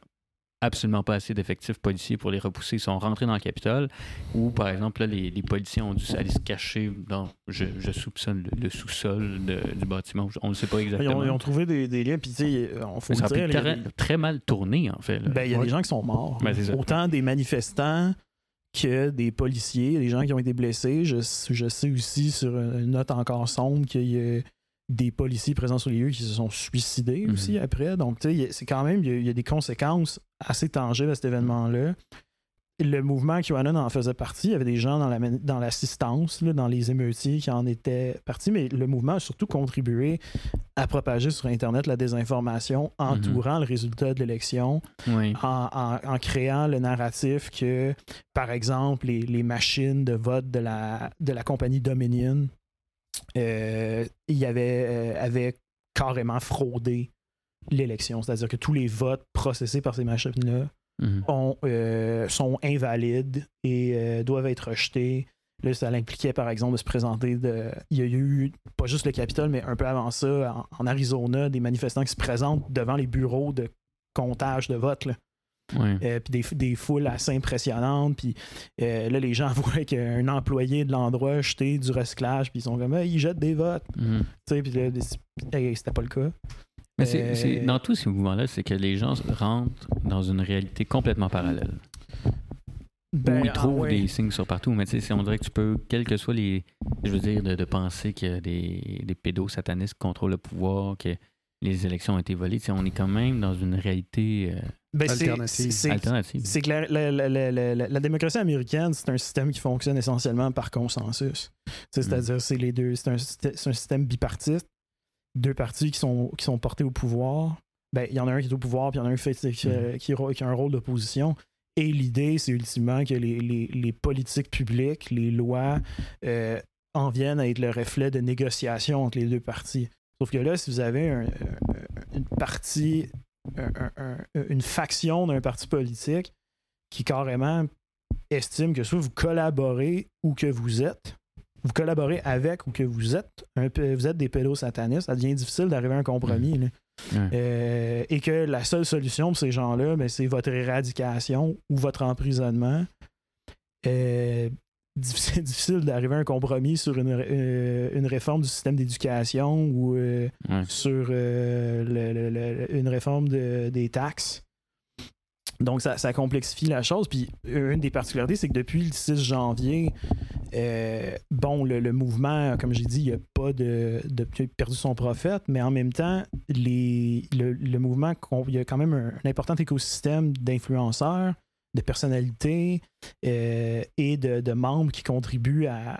absolument pas assez d'effectifs policiers pour les repousser. Ils sont rentrés dans le Capitole où, par exemple, là, les, les policiers ont dû aller se cacher dans, je, je soupçonne, le, le sous-sol de- du bâtiment. On ne sait pas Ils exactement. ont, ils ont trouvé des, des liens, puis tu sais, on faut ça a pu très, mal tourné, en fait. Ben, il y a Ouais. des gens qui sont morts. Ben. Autant des manifestants que des policiers, des gens qui ont été blessés. Je, je sais aussi sur une note encore sombre qu'il y a des policiers présents sur les lieux qui se sont suicidés Mhm. aussi après. Donc, tu sais, c'est quand même, il y, a, il y a des conséquences assez tangibles à cet événement-là. Le mouvement QAnon en faisait partie. Il y avait des gens dans la dans l'assistance, là, dans les émeutiers qui en étaient partis, mais le mouvement a surtout contribué à propager sur Internet la désinformation entourant le résultat de l'élection Oui. en, en- en créant le narratif que, par exemple, les, les machines de vote de la, de la compagnie Dominion euh, il y avait, euh, avaient carrément fraudé l'élection. C'est-à-dire que tous les votes processés par ces machines-là Mhm. ont, euh, sont invalides et euh, doivent être rejetés. Là, ça l'impliquait, par exemple, de se présenter. De... Il y a eu, pas juste le Capitole, mais un peu avant ça, en, en Arizona, des manifestants qui se présentent devant les bureaux de comptage de vote. Là. Oui. Euh, puis des, des foules assez impressionnantes. Puis euh, là, les gens voient qu'un employé de l'endroit a jeté du recyclage, puis ils sont comme, Hey, ils jettent des votes. Mhm. Tu sais, puis là, c'était pas le cas. Mais c'est, Euh, c'est- dans tous ces mouvements-là, c'est que les gens rentrent dans une réalité complètement parallèle. Ben, où ils ah trouvent ouais. des signes sur partout. Mais tu sais, on dirait que tu peux, quels que soient les. Je veux dire, de, de penser qu'il y a des, des pédos satanistes qui contrôlent le pouvoir, que les élections ont été volées. Tu sais, on est quand même dans une réalité euh, Ben, Alternative. c'est- alternative. C'est que la, la- la- la- la- la- la démocratie américaine, c'est un système qui fonctionne essentiellement par consensus. C'est-à-dire, c'est les deux. C'est un, un système bipartite. Deux partis qui sont, qui sont portés au pouvoir. Ben, il y en a un qui est au pouvoir, puis il y en a un qui, fait- qui, Mhm. qui- qui a un rôle d'opposition. Et l'idée, c'est ultimement que les, les- les politiques publiques, les lois, euh, en viennent à être le reflet de négociations entre les deux partis. Sauf que là, si vous avez un- un- une partie, un- un- un- une faction d'un parti politique qui carrément estime que soit vous collaborez ou que vous êtes, vous collaborez avec ou que vous êtes, un peu- vous êtes des pédos satanistes, ça devient difficile d'arriver à un compromis. là. Euh, et que la seule solution pour ces gens-là, ben, c'est votre éradication ou votre emprisonnement. Euh, difficile, difficile d'arriver à un compromis sur une, euh, une réforme du système d'éducation ou euh, sur le- le- le- une réforme de- des taxes. Donc, ça, complexifie la chose. Puis, une des particularités, c'est que depuis le 6 janvier, Euh, bon, le, mouvement, comme j'ai dit, il n'a pas de, de, perdu son prophète, mais en même temps, les, le, mouvement, il y a quand même un important écosystème d'influenceurs de personnalités euh, et de, membres qui contribuent à,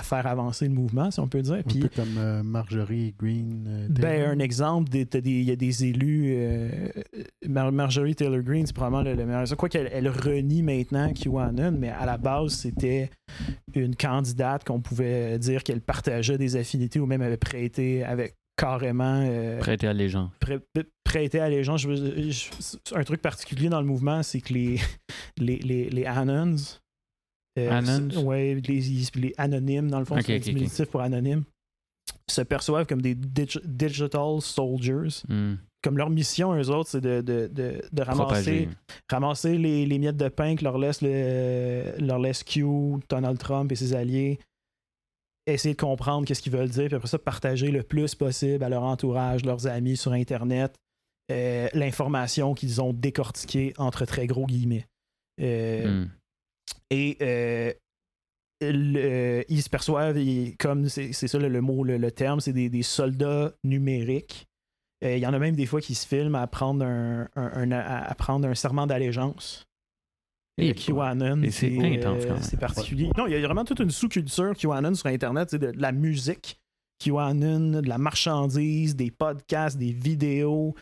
faire avancer le mouvement, si on peut dire. Un peu comme euh, Marjorie Green. Euh, ben, un exemple, il y a des élus. Marjorie Taylor Green, c'est probablement le, meilleur. Quoi qu'elle elle renie maintenant QAnon, mais à la base, c'était une candidate qu'on pouvait dire qu'elle partageait des affinités ou même avait prêté avec carrément. Euh, prêter à gens. prêter à les Je, un truc particulier dans le mouvement, c'est que les, les, les, les Anons. Euh, ouais, les, anonymes, dans le fond, c'est okay, pour anonymes, se perçoivent comme des digital soldiers. Hmm. Comme leur mission, eux autres, c'est de, de, de, de ramasser, ramasser les, les, miettes de pain que leur laisse, le, leur laisse Q, Donald Trump et ses alliés, essayer de comprendre qu'est-ce qu'ils veulent dire, puis après ça, partager le plus possible à leur entourage, leurs amis sur Internet, euh, l'information qu'ils ont décortiquée entre très gros guillemets. Euh, hmm. Et euh, ils se perçoivent comme c'est ça le, mot, le, terme, c'est des, soldats numériques. Il y en a même des fois qui se filment à prendre un, à prendre un serment d'allégeance. Et QAnon, c'est particulier. Non, il y a vraiment toute une sous-culture QAnon sur Internet, c'est de, la musique. QAnon, de la marchandise, des podcasts, des vidéos,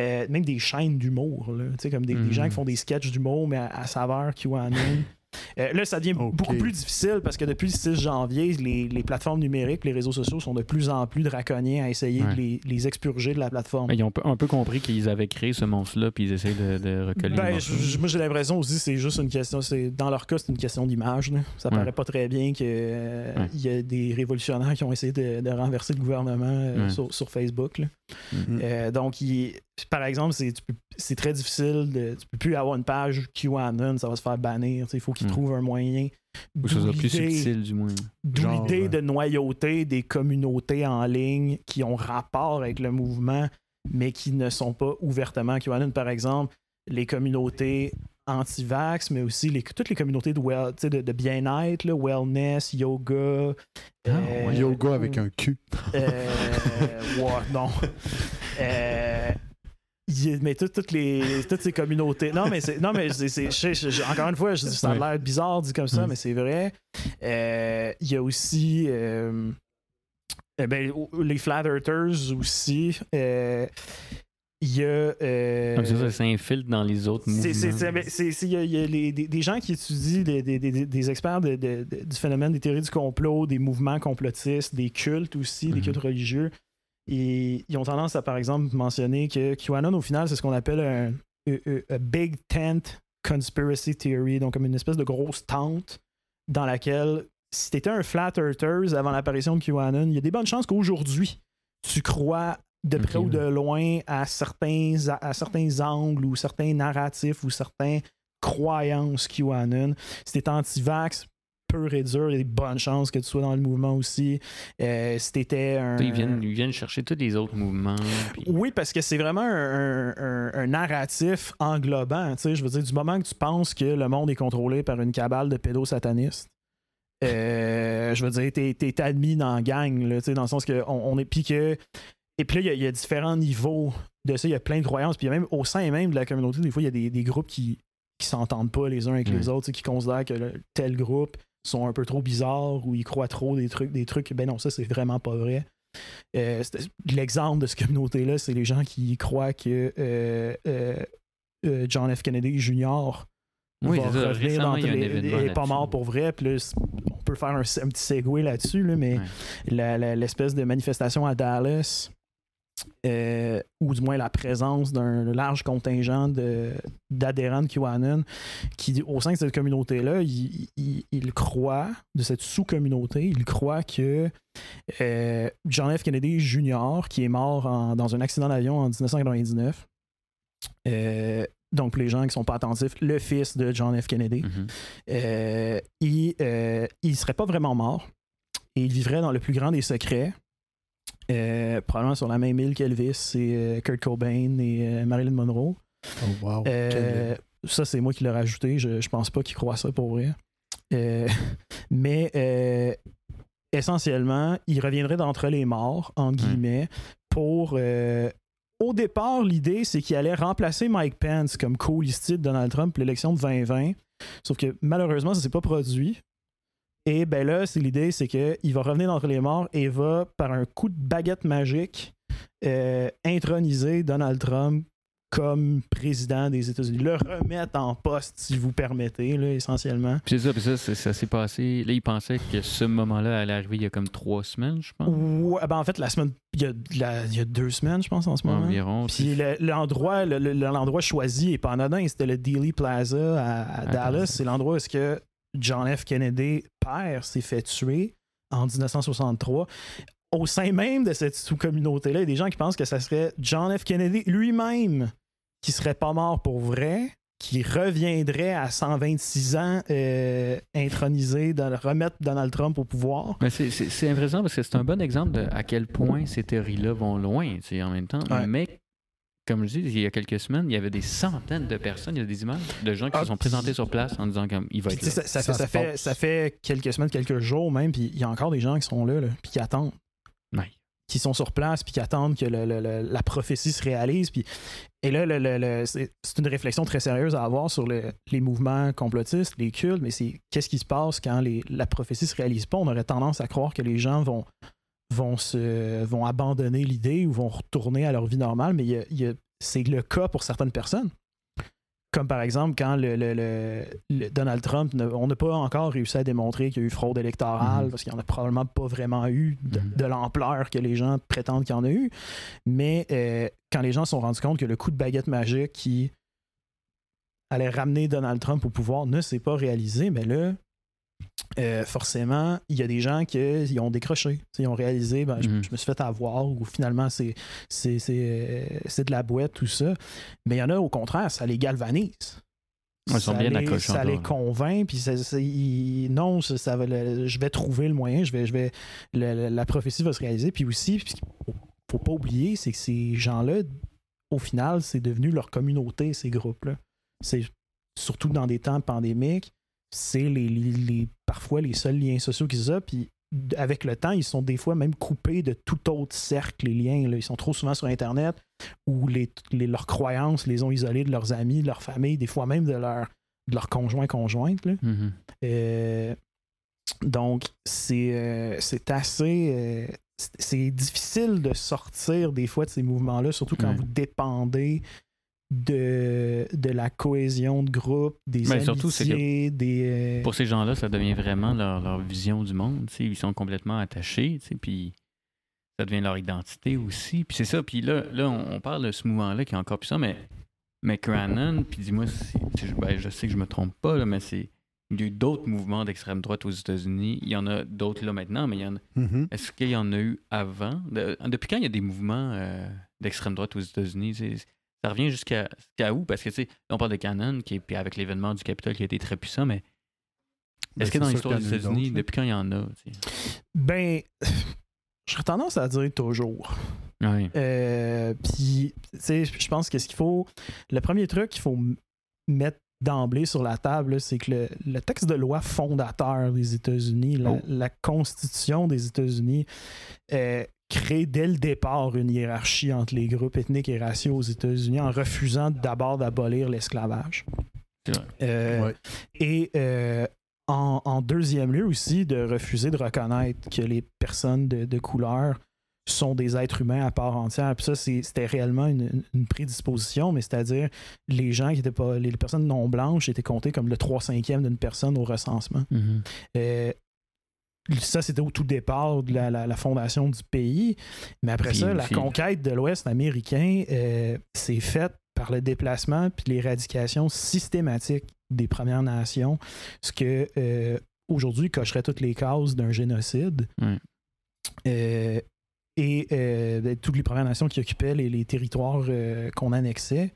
euh, même des chaînes d'humour, comme des, des, gens qui mm. font des sketchs d'humour, mais à, à saveur QAnon. Euh, là, ça devient beaucoup plus difficile parce que depuis le 6 janvier, les, plateformes numériques, les réseaux sociaux sont de plus en plus draconiens à essayer de les, expurger de la plateforme. ils ont un peu compris qu'ils avaient créé ce monstre-là, puis ils essaient de, de recoller. Ben, moi, j'ai l'impression aussi c'est juste une question. Dans leur cas, c'est une question d'image. Ça paraît pas très bien qu'il euh, y a des révolutionnaires qui ont essayé de, renverser le gouvernement euh, sur, Facebook. Mm-hmm. donc, par exemple, c'est très difficile. De, tu peux plus avoir une page QAnon, ça va se faire bannir. Il faut qu'ils mm. trouvent un moyen. Ou ça soit plus subtil, du moins. D'où l'idée de noyauter des communautés en ligne qui ont rapport avec le mouvement, mais qui ne sont pas ouvertement QAnon. Par exemple, les communautés anti-vax, mais aussi les, toutes les communautés de, well, de, de bien-être, wellness, yoga. Ah, euh, yoga avec un cul. Euh, non. Euh, mais toutes, toutes ces communautés. Non, mais c'est. Non, mais c'est. Encore une fois, ça a l'air bizarre dit comme ça, mais c'est vrai. Euh, il y a aussi. Euh, eh ben, les Flat Earthers aussi. Euh, il y a. Comme ça, ça s'infiltre dans les autres mouvements. Il y a, les, des, gens qui étudient, des, des, des experts de, du phénomène des théories du complot, des mouvements complotistes, des cultes aussi, des mhm. cultes religieux. Et ils ont tendance à, par exemple, mentionner que QAnon, au final, c'est ce qu'on appelle un, Big Tent Conspiracy Theory, donc comme une espèce de grosse tente dans laquelle, si tu étais un flat earthers avant l'apparition de QAnon, il y a des bonnes chances qu'aujourd'hui, tu crois de près ou de loin à certains, à certains angles ou certains narratifs ou certaines croyances QAnon. Si t'es anti-vax, peu réduire les bonnes chances que tu sois dans le mouvement aussi. Euh, si t'étais un. Ils viennent, ils viennent chercher tous les autres mouvements. Oui, parce que c'est vraiment un, narratif englobant. Je veux dire, du moment que tu penses que le monde est contrôlé par une cabale de pédosatanistes, euh, je veux dire, t'es, es admis dans la gang, là, dans le sens que on, est. Puis que. Et puis là, il y, a différents niveaux de ça. Il y a plein de croyances. Puis même au sein même de la communauté, des fois, il y a des, groupes qui qui s'entendent pas les uns avec les autres, qui considèrent que tel groupe sont un peu trop bizarres ou ils croient trop des trucs, des trucs. Ben non, ça, c'est vraiment pas vrai. Euh, l'exemple de cette communauté-là, c'est les gens qui croient que euh, euh, John F. Kennedy Jr. Oui, va revenir dans est pas mort pour vrai. Plus, on peut faire un, petit segue là-dessus, mais l'espèce de manifestation à Dallas euh, ou du moins la présence d'un large contingent d'adhérents de, QAnon qui, au sein de cette communauté-là, ils croient, de cette sous-communauté, ils croient que euh, John F. Kennedy Jr., qui est mort dans un accident d'avion en 1999, euh, donc pour les gens qui ne sont pas attentifs, le fils de John F. Kennedy, mm-hmm. il ne serait pas vraiment mort et il vivrait dans le plus grand des secrets euh, probablement sur la même île qu'Elvis, c'est euh, Kurt Cobain et euh, Marilyn Monroe. Oh, wow. ça, c'est moi qui l'ai rajouté. Je, je pense pas qu'il croit ça pour vrai. Mais essentiellement, il reviendrait d'entre les morts, entre guillemets, pour. au départ, l'idée, c'est qu'il allait remplacer Mike Pence comme co-listé de Donald Trump pour l'élection de 2020. Sauf que malheureusement, ça s'est pas produit. Et ben là, c'est l'idée, c'est qu'il va revenir d'entre les morts et va, par un coup de baguette magique, euh, introniser Donald Trump comme président des États-Unis. Le remettre en poste, si vous permettez, là, essentiellement. Puis c'est ça, puis ça, c'est- ça s'est passé. Là, il pensait que ce moment-là allait arriver il y a comme trois semaines, je pense. Ouais, ben en fait, la semaine, il y, a, la- il y a deux semaines, je pense, en ce moment. Environ. Puis le- l'endroit le, le- l'endroit choisi est pas anodin, c'était le Dealey Plaza à, à. Dallas. C'est l'endroit où est-ce que John F. Kennedy, père, s'est fait tuer en 1963. Au sein même de cette sous-communauté-là, il y a des gens qui pensent que ça serait John F. Kennedy lui-même qui serait pas mort pour vrai, qui reviendrait à 126 ans euh, intronisé, remettre Donald Trump au pouvoir. Mais c'est- impressionnant parce que c'est un bon exemple de à quel point ces théories-là vont loin en même temps. Ouais. Mais, comme je dis, il y a quelques semaines, il y avait des centaines de personnes, il y a des images de gens qui Ah, se sont présentés sur place en disant comme il va être là. ça, fait, ça, fait, ça fait quelques semaines, quelques jours même, puis il y a encore des gens qui sont là, là, puis qui attendent. Ouais. Qui sont sur place, puis qui attendent que le- le- le- la prophétie se réalise. Puis, et là, c'est une réflexion très sérieuse à avoir sur le- les mouvements complotistes, les cultes, mais c'est qu'est-ce qui se passe quand les- la prophétie se réalise pas? On aurait tendance à croire que les gens vont, vont, se, vont abandonner l'idée ou vont retourner à leur vie normale, mais il y a- il y a- c'est le cas pour certaines personnes. Comme par exemple, quand le, le- le- le Donald Trump, ne- on n'a pas encore réussi à démontrer qu'il y a eu fraude électorale, Mhm. parce qu'il n'y en a probablement pas vraiment eu de, Mhm. de l'ampleur que les gens prétendent qu'il y en a eu. Mais euh, quand les gens se sont rendus compte que le coup de baguette magique qui allait ramener Donald Trump au pouvoir ne s'est pas réalisé, mais là, euh, forcément, il y a des gens qui ils ont décroché. Ils ont réalisé, ben, je, Mhm. je me suis fait avoir, ou finalement, c'est, euh, c'est de la boîte, tout ça. Mais il y en a, au contraire, ça les galvanise. Ouais, ils sont ça bien les, Ça convainc, puis ça- ça- ils- non, ça, ça va le- je vais trouver le moyen, je vais, je vais, le- la prophétie va se réaliser. Puis aussi, puis faut, faut pas oublier, c'est que ces gens-là, au final, c'est devenu leur communauté, ces groupes-là. C'est surtout dans des temps pandémiques, c'est les, les- les- parfois les seuls liens sociaux qu'ils ont. Puis avec le temps, ils sont des fois même coupés de tout autre cercle, les liens. là. Ils sont trop souvent sur Internet où les, les- leurs croyances les ont isolés de leurs amis, de leur famille, des fois même de leur, de leur conjoint conjointe. là. Mhm. Euh, donc, c'est euh, c'est assez. euh, c'est- c'est difficile de sortir des fois de ces mouvements-là, surtout quand Ouais. vous dépendez de, de la cohésion de groupe, des Mais amitiés, surtout, c'est que des. euh, Pour ces gens-là, ça devient vraiment leur, leur vision du monde. tu sais. Ils sont complètement attachés, tu sais, puis ça devient leur identité aussi. Puis c'est ça. Puis là, là on, on parle de ce mouvement-là qui est encore plus ça, mais McCrannon, puis dis-moi, si, si je, ben, je sais que je me trompe pas, là, mais c'est il y a eu d'autres mouvements d'extrême droite aux États-Unis. Il y en a d'autres là maintenant, mais il y en a- Mhm. est-ce qu'il y en a eu avant? De- depuis quand il y a des mouvements euh, d'extrême droite aux États-Unis? Ça revient jusqu'à où? Parce que, tu sais, on parle de Cannon, qui est, puis avec l'événement du Capitole qui a été très puissant, mais Ben, est-ce que dans l'histoire des États-Unis, depuis quand il y en a? tu sais? Ben, je serais tendance à dire toujours. Ouais. Euh, Puis, tu sais, je pense que ce qu'il faut. Le premier truc qu'il faut mettre d'emblée sur la table, c'est que le, le texte de loi fondateur des États-Unis, la, Oh. la Constitution des États-Unis, euh, crée dès le départ une hiérarchie entre les groupes ethniques et raciaux aux États-Unis en refusant d'abord d'abolir l'esclavage. Euh, Ouais. Et euh, en, en deuxième lieu aussi, de refuser de reconnaître que les personnes de, de couleur sont des êtres humains à part entière. Puis ça, c'était réellement une, une prédisposition, mais c'est-à-dire les gens qui étaient pas. Les personnes non blanches étaient comptées comme le 3 cinquième d'une personne au recensement. Mhm. Euh, ça, c'était au tout départ de la, la- la fondation du pays. Mais après Puis ça, la conquête de l'Ouest américain euh, s'est faite par le déplacement puis l'éradication systématique des Premières Nations, ce que euh, aujourd'hui cocherait toutes les cases d'un génocide. Euh, et toutes les Premières Nations qui occupaient les, les territoires qu'on annexait.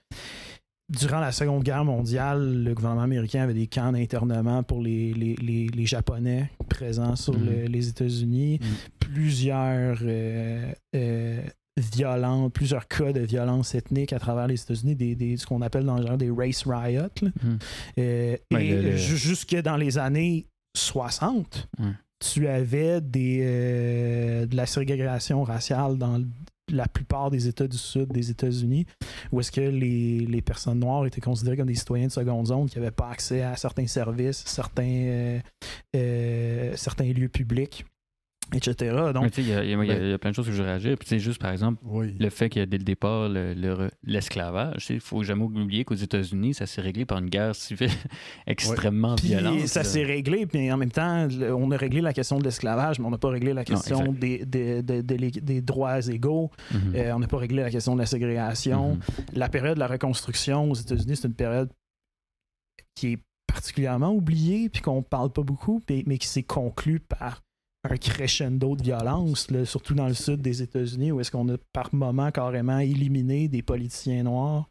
Durant la Seconde Guerre mondiale, le gouvernement américain avait des camps d'internement pour les, les, les- les Japonais présents sur Mhm. le- les États-Unis. Mhm. Plusieurs euh, euh, plusieurs cas de violence ethnique à travers les États-Unis, des, des- ce qu'on appelle dans le genre des race riots. Mhm. Euh, Ouais, et le- jusque dans les années 60, Ouais. tu avais des, euh, de la ségrégation raciale dans la plupart des États du Sud des États-Unis, où est-ce que les, personnes noires étaient considérées comme des citoyens de seconde zone qui n'avaient pas accès à certains services, certains, euh, euh, certains lieux publics, etc. Donc, il y, a- y y plein de choses que je veux réagir. Puis, juste par exemple, Oui. le fait qu'il y a dès le départ le- le- l'esclavage, il faut jamais oublier qu'aux États-Unis, ça s'est réglé par une guerre civile extrêmement violente. ça s'est réglé, puis en même temps, on a réglé la question de l'esclavage, mais on n'a pas réglé la question des, des, des- droits égaux, Mhm. Euh, on n'a pas réglé la question de la ségrégation. Mhm. La période de la reconstruction aux États-Unis, c'est une période qui est particulièrement oubliée, puis qu'on parle pas beaucoup, mais qui s'est conclue par un crescendo de violence, là, surtout dans le sud des États-Unis, où est-ce qu'on a par moment carrément éliminé des politiciens noirs.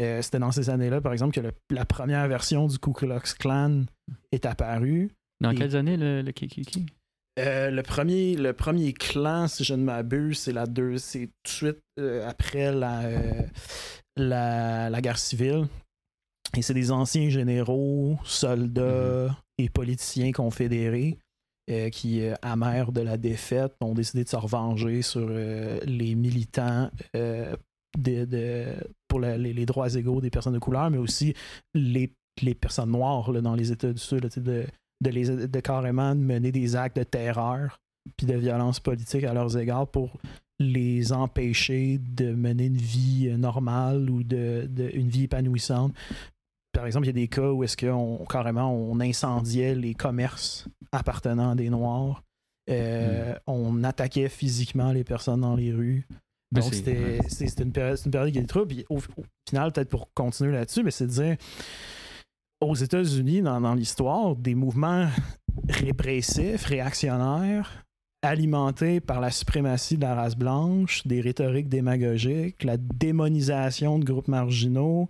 Euh, C'était dans ces années-là, par exemple, que le- la première version du Ku Klux Klan est apparue. Dans Et- quelles années le, le Kikiki? Euh, le, premier, le premier clan, si je ne m'abuse, c'est la deux, c'est tout de suite euh, après la, euh, la, la guerre civile. Et c'est des anciens généraux, soldats et politiciens confédérés euh, qui, euh, amers de la défaite, ont décidé de se revenger sur euh, les militants euh, de, pour les, droits égaux des personnes de couleur, mais aussi les, les personnes noires dans les États du Sud, de, de, les, de carrément mener des actes de terreur puis de violence politique à leurs égards pour les empêcher de mener une vie normale ou de, de- une vie épanouissante. Par exemple, il y a des cas où est-ce qu'on carrément on incendiait les commerces appartenant à des Noirs. Euh, On attaquait physiquement les personnes dans les rues. Ben, Donc, c'était ouais. une période, une période qui était trop. Puis au, au final, peut-être pour continuer là-dessus, mais c'est de dire aux États-Unis, dans, dans l'histoire, des mouvements répressifs, réactionnaires, alimentés par la suprématie de la race blanche, des rhétoriques démagogiques, la démonisation de groupes marginaux,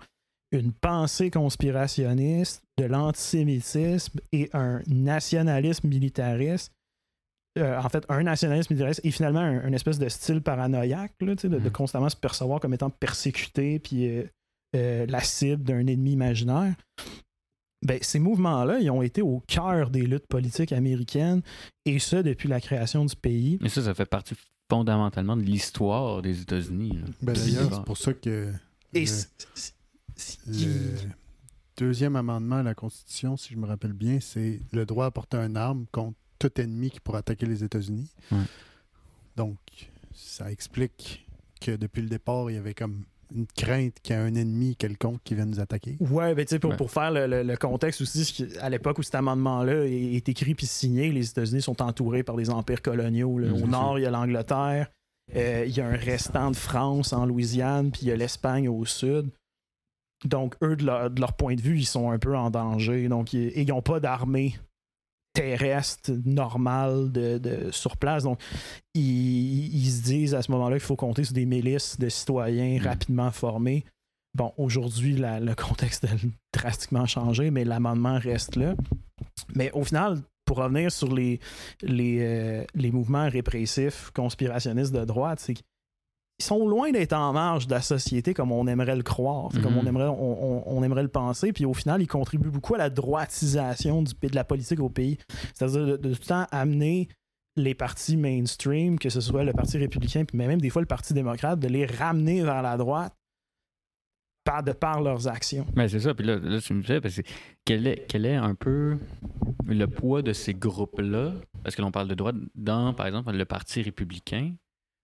une pensée conspirationniste, de l'antisémitisme et un nationalisme militariste. Euh, en fait, un nationalisme militariste et finalement un, un espèce de style paranoïaque, là, tu sais, de, de Mhm. constamment se percevoir comme étant persécuté puis euh, euh, la cible d'un ennemi imaginaire. Ben, ces mouvements-là, ils ont été au cœur des luttes politiques américaines, et ça depuis la création du pays. Mais ça, ça fait partie fondamentalement de l'histoire des États-Unis. Ben, D'ailleurs, le c'est pour ça que Et le, le deuxième amendement à la Constitution, si je me rappelle bien, c'est le droit à porter une arme contre tout ennemi qui pourrait attaquer les États-Unis. Ouais. Donc, ça explique que depuis le départ, il y avait comme une crainte qu'il y ait un ennemi quelconque qui vienne nous attaquer. Ouais, ben, tu sais, pour, Ouais. pour faire le, le- le contexte aussi, à l'époque où cet amendement-là est, est écrit puis signé, les États-Unis sont entourés par des empires coloniaux. là. Mhm. Au nord, il y a l'Angleterre, euh, il y a un restant de France en Louisiane, puis il y a l'Espagne au sud. Donc, eux, de leur, de leur point de vue, ils sont un peu en danger. Donc, ils- n'ont pas d'armée terrestre normale de, de- sur place. Donc, ils, ils se disent à ce moment-là qu'il faut compter sur des milices de citoyens Mhm. rapidement formés. Bon, aujourd'hui, le contexte a drastiquement changé, mais l'amendement reste là. Mais au final, pour revenir sur les, les, euh, les mouvements répressifs conspirationnistes de droite, c'est qu'ils sont loin d'être en marge de la société comme on aimerait le croire, comme Mhm. on aimerait, on, on- on aimerait le penser. Puis au final, ils contribuent beaucoup à la droitisation du, de la politique au pays. C'est-à-dire de, de tout le temps amener les partis mainstream, que ce soit le Parti républicain, puis même des fois le Parti démocrate, de les ramener vers la droite par, de par leurs actions. Mais c'est ça, puis là, là, tu me disais, parce que quel est, quel est un peu le poids de ces groupes-là, parce que l'on parle de droite, dans, par exemple, le Parti républicain.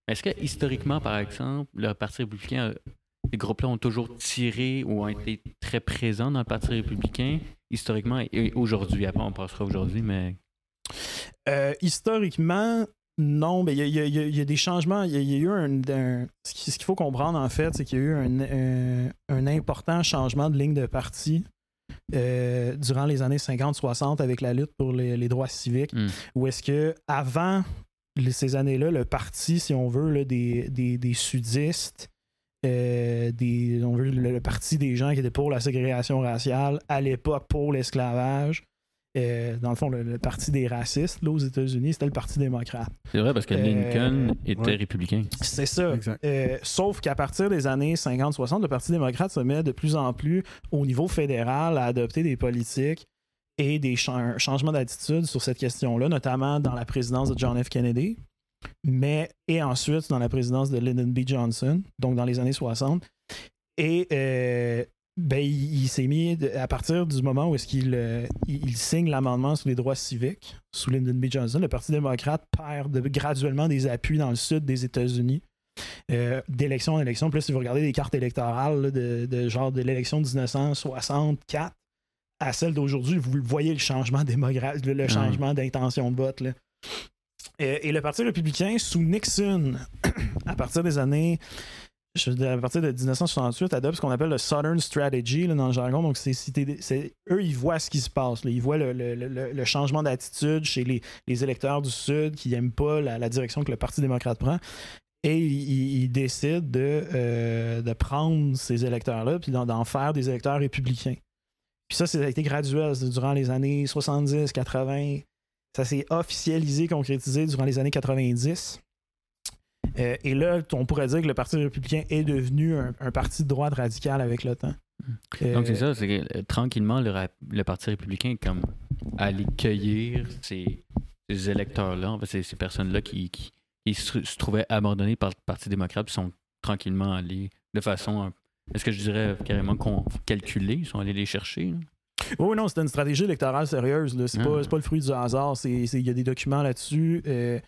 Est-ce que, historiquement, par exemple, le Parti républicain, a- ces groupes-là ont toujours tiré ou ont été très présents dans le Parti républicain, historiquement, et aujourd'hui, après, on passera aujourd'hui, mais... Euh, historiquement, non, mais il y a, y y y des changements. Il y a, eu un. un- ce qui- ce qu'il faut comprendre, en fait, c'est qu'il y a eu un, un- un important changement de ligne de parti euh, durant les années 50-60 avec la lutte pour les, les droits civiques. Hmm. Où est-ce que, avant ces années-là, le parti, si on veut, là, des, des, des sudistes, euh, des, on veut le, le parti des gens qui étaient pour la ségrégation raciale, à l'époque pour l'esclavage, euh, dans le fond, le, le parti des racistes là, aux États-Unis, c'était le Parti démocrate. C'est vrai, parce que Euh, Lincoln était ouais. républicain. C'est ça. Exact. Euh, sauf qu'à partir des années 50-60, le Parti démocrate se met de plus en plus au niveau fédéral à adopter des politiques et des changements d'attitude sur cette question-là, notamment dans la présidence de John F. Kennedy, mais et ensuite dans la présidence de Lyndon B. Johnson, donc dans les années 60. Et euh, ben, il, s'est mis à partir du moment où est-ce qu'il euh, il, signe l'amendement sur les droits civiques sous Lyndon B. Johnson, le Parti démocrate perd graduellement des appuis dans le sud des États-Unis. Euh, d'élection en élection. Plus si vous regardez les cartes électorales de, genre de l'élection de 1964 à celle d'aujourd'hui, vous voyez le changement démographique, le, changement d'intention de vote. Et, et, le Parti républicain, sous Nixon, à partir des années à partir de 1968, adopte ce qu'on appelle le Southern Strategy dans le jargon. Donc, c'est, eux, ils voient ce qui se passe. Ils voient le, changement d'attitude chez les, électeurs du Sud qui n'aiment pas la, direction que le Parti démocrate prend. Et ils, décident de, euh, de prendre ces électeurs-là puis d'en, faire des électeurs républicains. Puis ça, ça a été graduel durant les années 70, 80. Ça s'est officialisé, concrétisé durant les années 90. Euh, et là, on pourrait dire que le Parti républicain est devenu un, parti de droite radical avec le temps. Donc, c'est ça, c'est que euh, tranquillement, le, Parti républicain est comme aller cueillir ces, électeurs-là, en fait, ces, personnes-là qui, se, trouvaient abandonnés par le Parti démocrate, puis sont tranquillement allés de façon, est-ce que je dirais carrément calculée, ils sont allés les chercher. Oui, non, c'est une stratégie électorale sérieuse. C'est ah. pas, pas, le fruit du hasard. Il y a des documents là-dessus. Euh,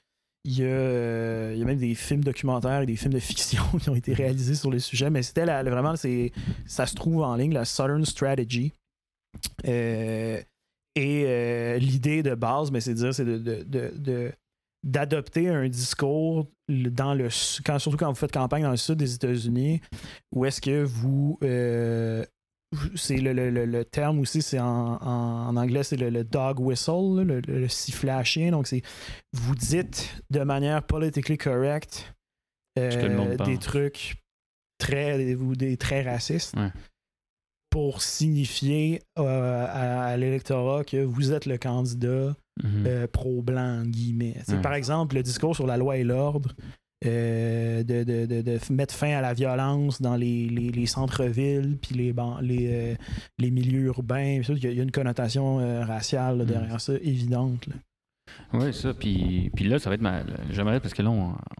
il y, a, il y, a, même des films documentaires et des films de fiction qui ont été réalisés sur le sujet, mais c'était vraiment, ça se trouve en ligne, la Southern Strategy. Euh, et euh, l'idée de base, mais c'est de dire, c'est de, de, d'adopter un discours dans le quand, surtout quand vous faites campagne dans le sud des États-Unis, où est-ce que vous euh, c'est le, terme aussi, c'est en, anglais, c'est le, dog whistle, le, sifflet à chien. Donc, c'est vous dites de manière politically correct euh, des trucs très, des, très racistes pour signifier euh, à, l'électorat que vous êtes le candidat mm-hmm. euh, pro-blanc, guillemets. Par exemple, le discours sur la loi et l'ordre. Euh, de, de, de, mettre fin à la violence dans les, les, centres-villes puis les, les, euh, les milieux urbains. Il y, a une connotation raciale mm. derrière ça, évidente. Oui, ça. Puis, puis là, ça va être mal. J'aimerais, parce que là,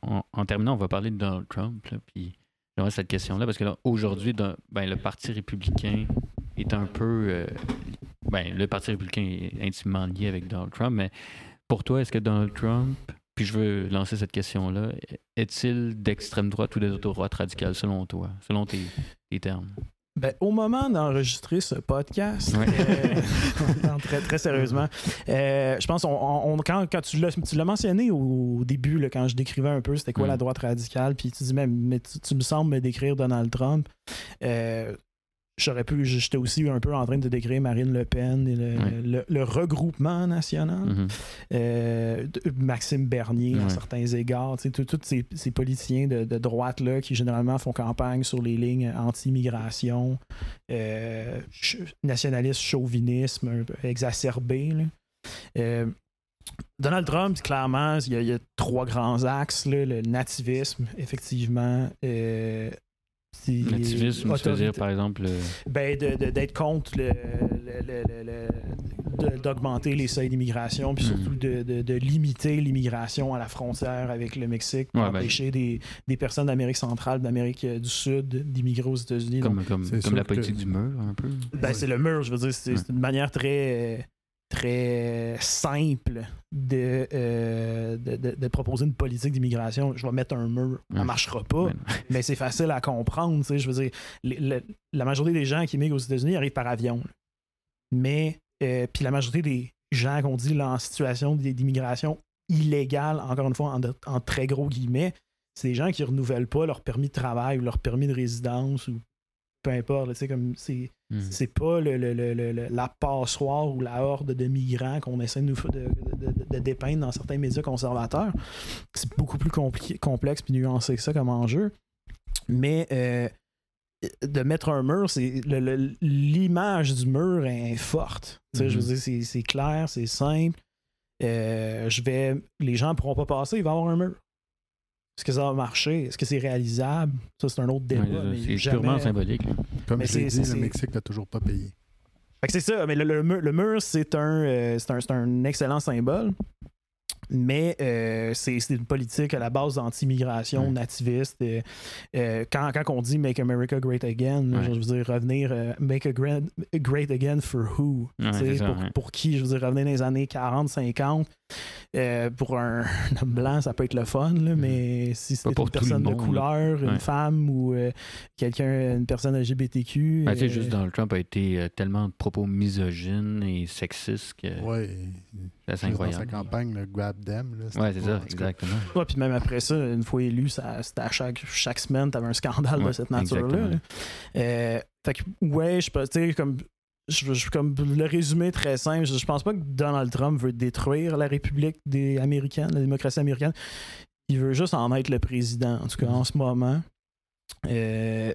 en terminant, on va parler de Donald Trump. puis j'aimerais cette question-là, parce que là, aujourd'hui, ben, le Parti républicain est un peu. Ben, le Parti républicain est intimement lié avec Donald Trump, mais pour toi, est-ce que Donald Trump puis je veux lancer cette question-là. Est-il d'extrême droite ou de droite radicale selon toi, selon tes, termes? Ben, au moment d'enregistrer ce podcast, euh, très, très sérieusement, euh, je pense on, quand, quand, tu l'as mentionné au, début, là, quand je décrivais un peu c'était quoi la droite radicale, puis tu dis, mais, mais tu, me sembles me décrire Donald Trump. Euh, J'aurais pu, j'étais aussi un peu en train de décrire Marine Le Pen et le, regroupement national, mm-hmm. euh, Maxime Bernier à certains égards, tous ces, ces, politiciens de, droite-là qui généralement font campagne sur les lignes anti-immigration, euh, nationalisme, chauvinisme exacerbé. Euh, Donald Trump, clairement, il y, a, trois grands axes. le nativisme, effectivement, Nativisme, tu veux dire, par exemple. Ben, d'être contre le, d'augmenter les seuils d'immigration, puis surtout mm. de, limiter l'immigration à la frontière avec le Mexique pour ben, empêcher des, personnes d'Amérique centrale, d'Amérique du Sud d'immigrer aux États-Unis. Comme, comme, la politique du mur, un peu. Ben, c'est le mur, je veux dire, c'est une manière très très simple euh, de, de, proposer une politique d'immigration. Je vais mettre un mur. Ça ne marchera pas, mais, c'est facile à comprendre. Je veux dire, la majorité des gens qui migrent aux États-Unis arrivent par avion. Mais, euh, puis la majorité des gens qu'on dit là, en situation d'immigration illégale, encore une fois, en, en très gros guillemets, c'est des gens qui ne renouvellent pas leur permis de travail ou leur permis de résidence ou peu importe, comme c'est hmm. c'est pas le, la passoire ou la horde de migrants qu'on essaie de, de, dépeindre dans certains médias conservateurs. C'est beaucoup plus compliqué, complexe puis nuancé que ça comme enjeu. Mais euh, de mettre un mur, c'est l'image du mur est forte. Je veux hmm. dire, c'est clair, c'est simple. Euh, je vais, les gens ne pourront pas passer, il va y avoir un mur. Est-ce que ça va marcher? Est-ce que c'est réalisable? Ça, c'est un autre débat. c'est purement symbolique. Comme je l'ai dit, le Mexique n'a toujours pas payé. c'est ça, mais le, mur, c'est un, euh, un, un, excellent symbole. Mais euh, c'est une politique à la base d'anti-immigration nativiste. Euh, quand, quand on dit Make America Great Again, je veux dire revenir Make a great, great Again for who pour, pour, qui Je veux dire revenir dans les années 40, 50. Pour un, homme blanc, ça peut être le fun, là, mm. mais si c'est une personne de couleur, une femme ou quelqu'un, une personne LGBTQ. Ben, juste Donald Trump a été tellement de propos misogynes et sexistes que. Ouais. C'est incroyable. Dans sa campagne, le Grab Them. ouais, c'est ça, exactement. Ouais, puis même après ça, une fois élu, c'était à chaque, chaque semaine, t'avais un scandale de cette nature-là. Euh, fait que, ouais, je peux, tu sais, comme. Je, comme le résumé très simple, je, pense pas que Donald Trump veut détruire la République des Américains, la démocratie américaine. Il veut juste en être le président, en tout cas en ce moment. Euh,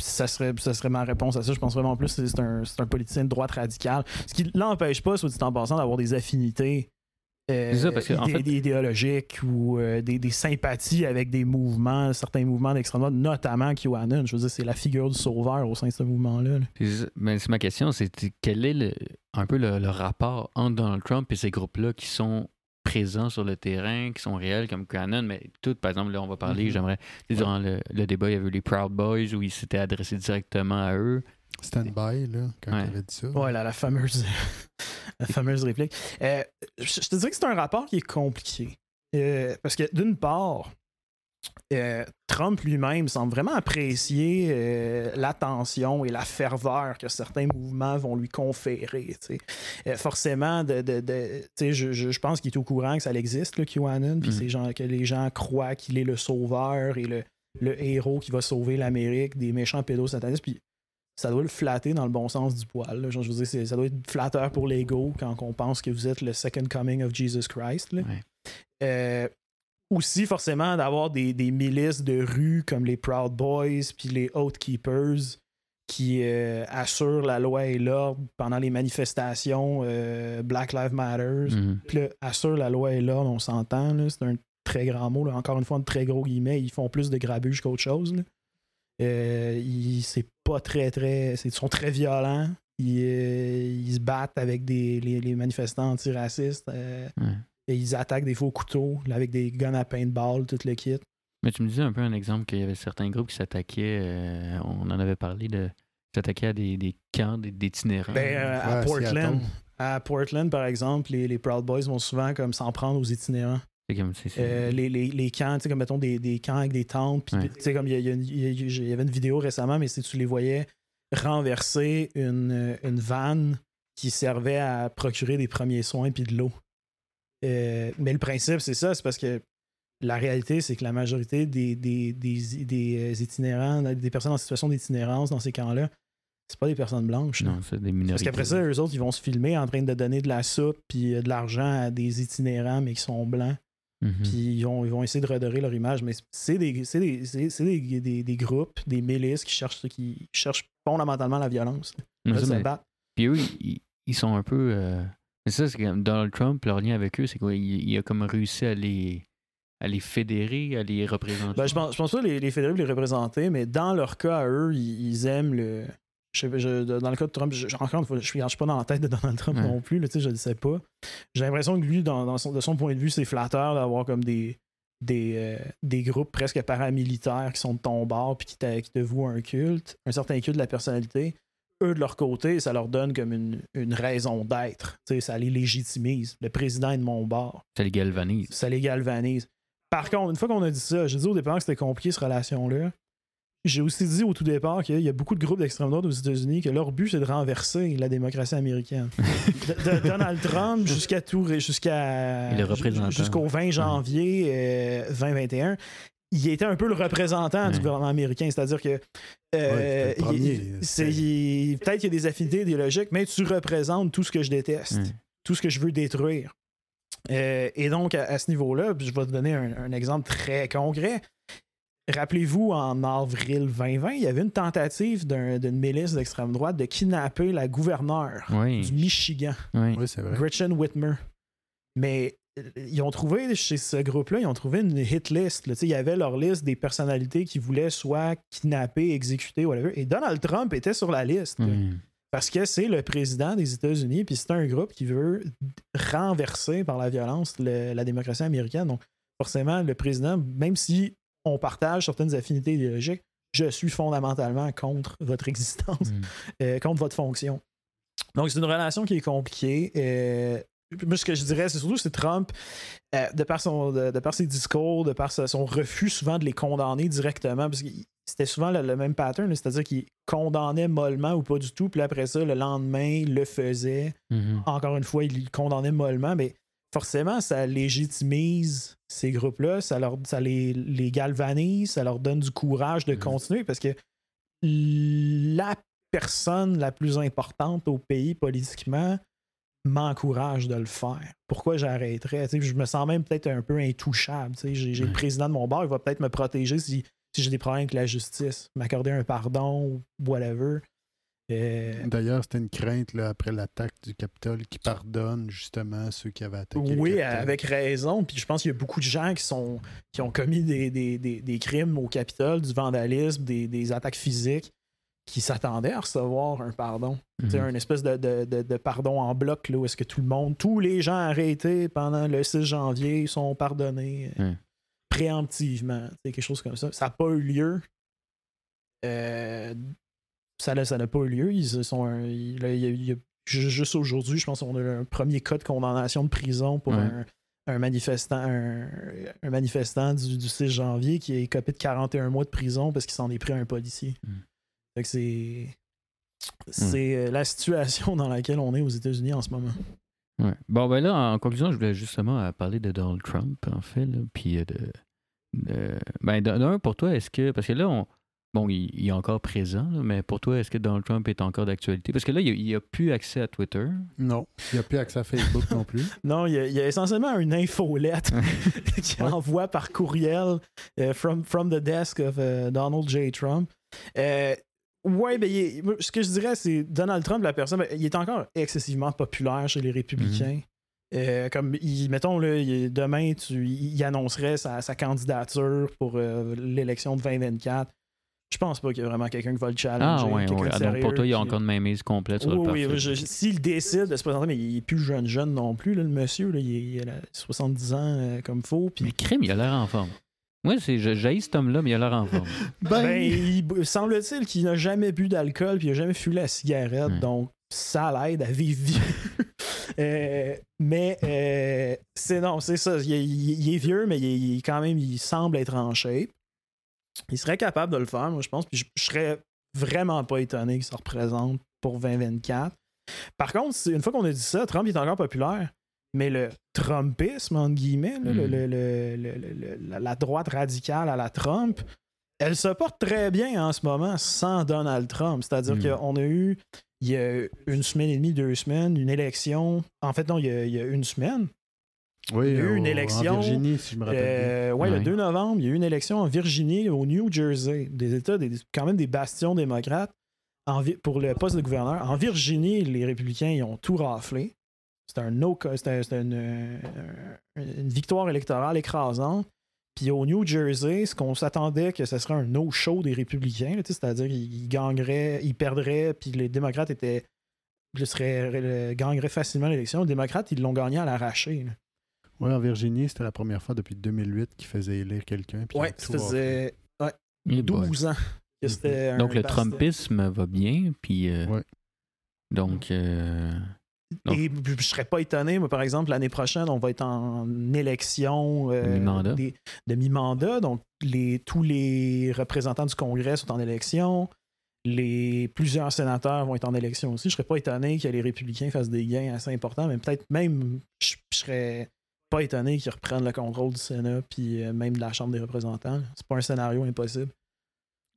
ça serait, ça serait ma réponse à ça. Je pense vraiment plus que c'est un, un, politicien de droite radicale. Ce qui l'empêche pas, soit dit en passant, d'avoir des affinités euh, idéologiques ou euh, des, des, sympathies avec des mouvements, certains mouvements d'extrême droite, notamment QAnon. Je veux dire, c'est la figure du sauveur au sein de ce mouvement-là. Mais c'est ma question, c'est quel est le, un peu le, le, rapport entre Donald Trump et ces groupes-là qui sont présents sur le terrain, qui sont réels comme Canon, mais tout, par exemple, là, on va parler, mm-hmm. j'aimerais, durant le, débat, il y avait eu les Proud Boys où il s'était adressé directement à eux. Stand-by, là, quand il avait dit ça. Ouais, la fameuse, la fameuse réplique. Euh, je, te dirais que c'est un rapport qui est compliqué. Euh, parce que, d'une part, euh, Trump lui-même semble vraiment apprécier euh, l'attention et la ferveur que certains mouvements vont lui conférer. Euh, forcément, de, je, pense qu'il est au courant que ça existe, le QAnon, puis mm. que les gens croient qu'il est le sauveur et le, héros qui va sauver l'Amérique des méchants pédosatanistes. Puis ça doit le flatter dans le bon sens du poil. je veux dire, ça doit être flatteur pour l'ego quand on pense que vous êtes le second coming of Jesus Christ aussi forcément d'avoir des, milices de rue comme les Proud Boys puis les Oath Keepers qui euh, assurent la loi et l'ordre pendant les manifestations euh, Black Lives Matter. Mhm. Puis assurent la loi et l'ordre, on s'entend, c'est un très grand mot, encore une fois, un très gros guillemets, ils font plus de grabuge qu'autre chose. Euh, c'est pas très, très. Ils sont très violents. Ils, se battent avec des, les, manifestants antiracistes. Et ils attaquent des faux couteaux avec des guns à paintball, tout le kit. Mais tu me disais un peu un exemple qu'il y avait certains groupes qui s'attaquaient, euh, on en avait parlé, de s'attaquer à des, des camps d'itinérants. Ben, euh, à Portland. À Portland, par exemple, les, les, Proud Boys vont souvent comme s'en prendre aux itinérants. Euh, les, les, les, camps, comme mettons des, des, camps avec des tentes. Puis, comme il y, y, avait une vidéo récemment, mais si tu les voyais renverser une, une vanne qui servait à procurer des premiers soins puis de l'eau. Euh, mais le principe, c'est ça, c'est parce que la réalité, c'est que la majorité des, des, des, euh, itinérants, des personnes en situation d'itinérance dans ces camps-là, c'est pas des personnes blanches. Non, c'est des minorités. Parce qu'après ça, eux autres, ils vont se filmer en train de donner de la soupe puis de l'argent à des itinérants, mais qui sont blancs. Mhm. Puis ils vont, ils vont essayer de redorer leur image. Mais c'est des, des, des, groupes, des milices qui cherchent, qui cherchent fondamentalement la violence. Puis eux, ils, sont un peu. Mais ça, c'est que Donald Trump, leur lien avec eux, c'est qu'il a comme réussi à les, à les fédérer, à les représenter? Ben, je, pense, je pense pas les, les fédérer les représenter, mais dans leur cas, à eux, ils, aiment le. Je, dans le cas de Trump, je, encore une fois, je ne suis pas dans la tête de Donald Trump non plus, là, je ne sais pas. J'ai l'impression que lui, dans, son, de son point de vue, c'est flatteur d'avoir comme des, des, euh, des groupes presque paramilitaires qui sont de ton bord puis qui, qui te vouent un culte, un certain culte de la personnalité eux, de leur côté, ça leur donne comme une, une raison d'être. Ça les légitimise. Le président est de mon bord. Ça les galvanise. Ça les galvanise. Par contre, une fois qu'on a dit ça, j'ai dit au départ que c'était compliqué, cette relation-là. J'ai aussi dit au tout départ qu'il y a beaucoup de groupes d'extrême droite aux États-Unis que leur but, c'est de renverser la démocratie américaine. de, Donald Trump jusqu'à tout, jusqu'à jusqu'au 20 janvier 2021, euh, il était un peu le représentant du gouvernement américain. C'est-à-dire que euh, peut-être qu'il y a des affinités idéologiques, mais tu représentes tout ce que je déteste, tout ce que je veux détruire. Euh, et donc, à, ce niveau-là, je vais te donner un, exemple très concret. Rappelez-vous, en avril 2020, il y avait une tentative d'une milice d'extrême droite de kidnapper la gouverneure du Michigan, Gretchen Whitmer. Mais ils ont trouvé chez ce groupe-là, ils ont trouvé une hit list. il y avait leur liste des personnalités qui voulaient soit kidnapper, exécuter, whatever. Et Donald Trump était sur la liste. Parce que c'est le président des États-Unis, puis c'est un groupe qui veut renverser par la violence la démocratie américaine. Donc, forcément, le président, même si on partage certaines affinités idéologiques, je suis fondamentalement contre votre existence, mm. euh, contre votre fonction. Donc, c'est une relation qui est compliquée. Euh, moi, ce que je dirais, c'est surtout c'est Trump, euh, de, par son, de, par ses discours, de par son refus souvent de les condamner directement, parce que c'était souvent le, même pattern, c'est-à-dire qu'il condamnait mollement ou pas du tout, puis après ça, le lendemain, le faisait. Mm-hmm. Encore une fois, il condamnait mollement, mais forcément, ça légitimise ces groupes-là, ça, leur, ça les, les, galvanise, ça leur donne du courage de mm-hmm. continuer, parce que la personne la plus importante au pays politiquement m'encourage de le faire. Pourquoi j'arrêterais? Je me sens même peut-être un peu intouchable. J'ai le président de mon bar, il va peut-être me protéger si, si j'ai des problèmes avec la justice, m'accorder un pardon ou whatever. Euh, D'ailleurs, c'était une crainte là, après l'attaque du Capitole qui pardonne justement ceux qui avaient attaqué. Oui, avec raison. Puis je pense qu'il y a beaucoup de gens qui, sont, qui ont commis des, des, des, crimes au Capitole, du vandalisme, des, attaques physiques qui s'attendaient à recevoir un pardon. C'est mhm. un espèce de, de, pardon en bloc, là, où est-ce que tout le monde, tous les gens arrêtés pendant le 6 janvier sont pardonnés euh, préemptivement. C'est quelque chose comme ça. Ça n'a pas eu lieu. Euh, ça n'a pas eu lieu. Ils sont juste aujourd'hui, je pense qu'on a un premier cas de condamnation de prison pour un, manifestant, un, manifestant du, 6 janvier qui est copé de 41 mois de prison parce qu'il s'en est pris à un policier. Mm c'est. C'est euh, la situation dans laquelle on est aux États-Unis en ce moment. Ouais. Bon, ben là, en conclusion, je voulais justement euh, parler de Donald Trump, en fait. puis euh, de, Ben, d'un, pour toi, est-ce que. Parce que là, on, bon, il, est encore présent, mais pour toi, est-ce que Donald Trump est encore d'actualité? Parce que là, il n'a plus accès à Twitter. Non, il n'a plus accès à Facebook non plus. Non, il y, a, essentiellement une infolette qui envoie par courriel from, from the desk of Donald J. Trump. Ouais, ben, ce que je dirais, c'est Donald Trump, la personne, ben, il est encore excessivement populaire chez les républicains. Mhm. Euh, comme, il, mettons, là, demain, tu, il annoncerait sa, candidature pour euh, l'élection de 2024. Je pense pas qu'il y a vraiment quelqu'un qui va le challenger. Ah, ouais, ouais. Ah, donc, pour toi, il y a encore une mainmise complète sur oui, le Oui, s'il décide de se présenter, mais il est plus jeune, jeune non plus, le monsieur. Là, il, a 70 ans euh, comme faux. Mais crime, il a l'air en forme. Moi, c'est j'ai cet homme-là, mais il a l'air en forme. ben, ben il semble-t-il qu'il n'a jamais bu d'alcool puis il n'a jamais fumé la cigarette, donc ça l'aide à vivre vieux. Euh, mais euh, c'est non, c'est ça. Il, est vieux, mais il, quand même, il semble être en shape. Il serait capable de le faire, moi, je pense. Puis je, je serais vraiment pas étonné qu'il se représente pour 2024. Par contre, une fois qu'on a dit ça, Trump est encore populaire. Mais le Trumpisme, entre guillemets, hmm. la droite radicale à la Trump, elle se porte très bien en ce moment sans Donald Trump. C'est-à-dire hmm. qu'on a eu, il y a une semaine et demie, deux semaines, une élection. En fait, non, il y a, une semaine. Oui, il y a eu une élection. En Virginie, si je me rappelle euh, Oui, le 2 novembre, il y a eu une élection en Virginie, au New Jersey, des États, des, quand même des bastions démocrates, pour le poste de gouverneur. En Virginie, les républicains, ils ont tout raflé. C'était un no, c'était une, une, victoire électorale écrasante. Puis au New Jersey, ce qu'on s'attendait que ce serait un no-show des républicains, c'est-à-dire qu'ils gagneraient, ils perdraient, puis les démocrates étaient, gagneraient facilement l'élection. Les démocrates, ils l'ont gagné à l'arraché. Oui, en Virginie, c'était la première fois depuis 2008 qu'ils faisaient élire quelqu'un. Oui, ça faisait 12 ans. Que donc le Trumpisme va bien, puis... Euh, donc... Euh, et je serais pas étonné, mais par exemple, l'année prochaine, on va être en élection euh, de mi-mandat. Donc, les, tous les représentants du Congrès sont en élection. Les, plusieurs sénateurs vont être en élection aussi. Je serais pas étonné que les républicains fassent des gains assez importants, mais peut-être même, je, serais pas étonné qu'ils reprennent le contrôle du Sénat puis euh, même de la Chambre des représentants. C'est pas un scénario impossible.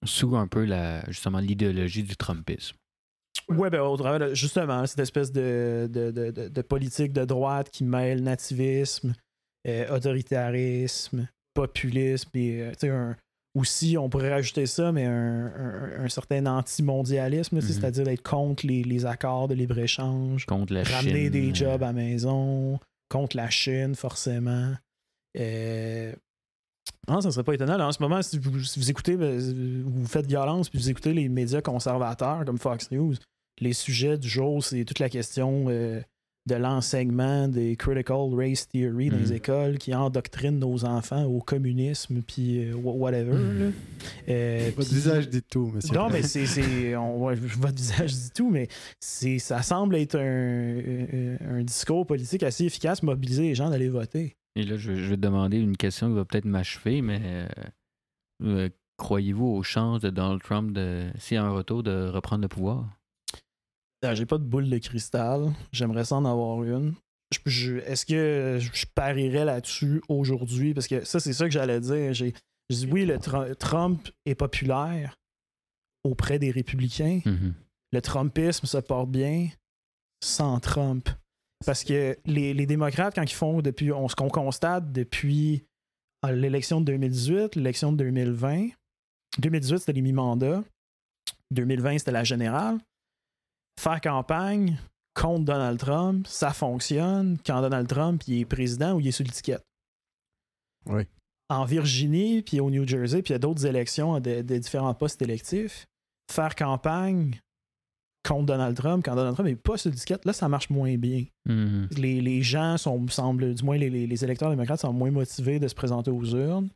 Sous un peu la, justement l'idéologie du Trumpisme. Oui, ben, au travers, justement, cette espèce de, de, politique de droite qui mêle nativisme, euh, autoritarisme, populisme, et euh, aussi, on pourrait rajouter ça, mais un, certain anti-mondialisme, mhm. c'est-à-dire d'être contre les, accords de libre-échange, contre la ramener des jobs à maison, contre la Chine, forcément. Euh, non, ça serait pas étonnant. en ce moment, si vous, écoutez, ben, vous faites violence, puis vous écoutez les médias conservateurs comme Fox News, les sujets du jour, c'est toute la question euh, de l'enseignement des critical race theory dans les Mhm. écoles qui endoctrinent nos enfants au communisme, puis euh, wha- whatever. Là. Euh, Votre visage dit tout, monsieur. non, mais c'est. c'est- on- ouais, votre visage dit tout, mais c'est, ça semble être un, un- un discours politique assez efficace, mobiliser les gens d'aller voter. Et là, je, je vais te demander une question qui va peut-être m'achever, mais euh, euh, croyez-vous aux chances de Donald Trump, de, s'il y a un retour, de reprendre le pouvoir? Euh, j'ai pas de boule de cristal. J'aimerais ça en avoir une. Je- je- est-ce que je parierais là-dessus aujourd'hui? Parce que ça, c'est ça que j'allais dire. J'ai, je dis oui, le Tru- Trump est populaire auprès des républicains. Mhm. le Trumpisme se porte bien sans Trump. Parce que les, les démocrates, quand ils font depuis, on, ce qu'on constate depuis euh, l'élection de 2018, l'élection de 2020, 2018 c'était les mi-mandats, 2020 c'était la générale, faire campagne contre Donald Trump, ça fonctionne quand Donald Trump il est président ou il est sur l'étiquette. Oui. En Virginie, puis au New Jersey, puis il y a d'autres élections à des des différents postes électifs, faire campagne contre Donald Trump, quand Donald Trump n'est pas sur l'étiquette, là, ça marche moins bien. Mhm. Les, les gens sont, semblent, du moins les, les- les électeurs démocrates sont moins motivés de se présenter aux urnes.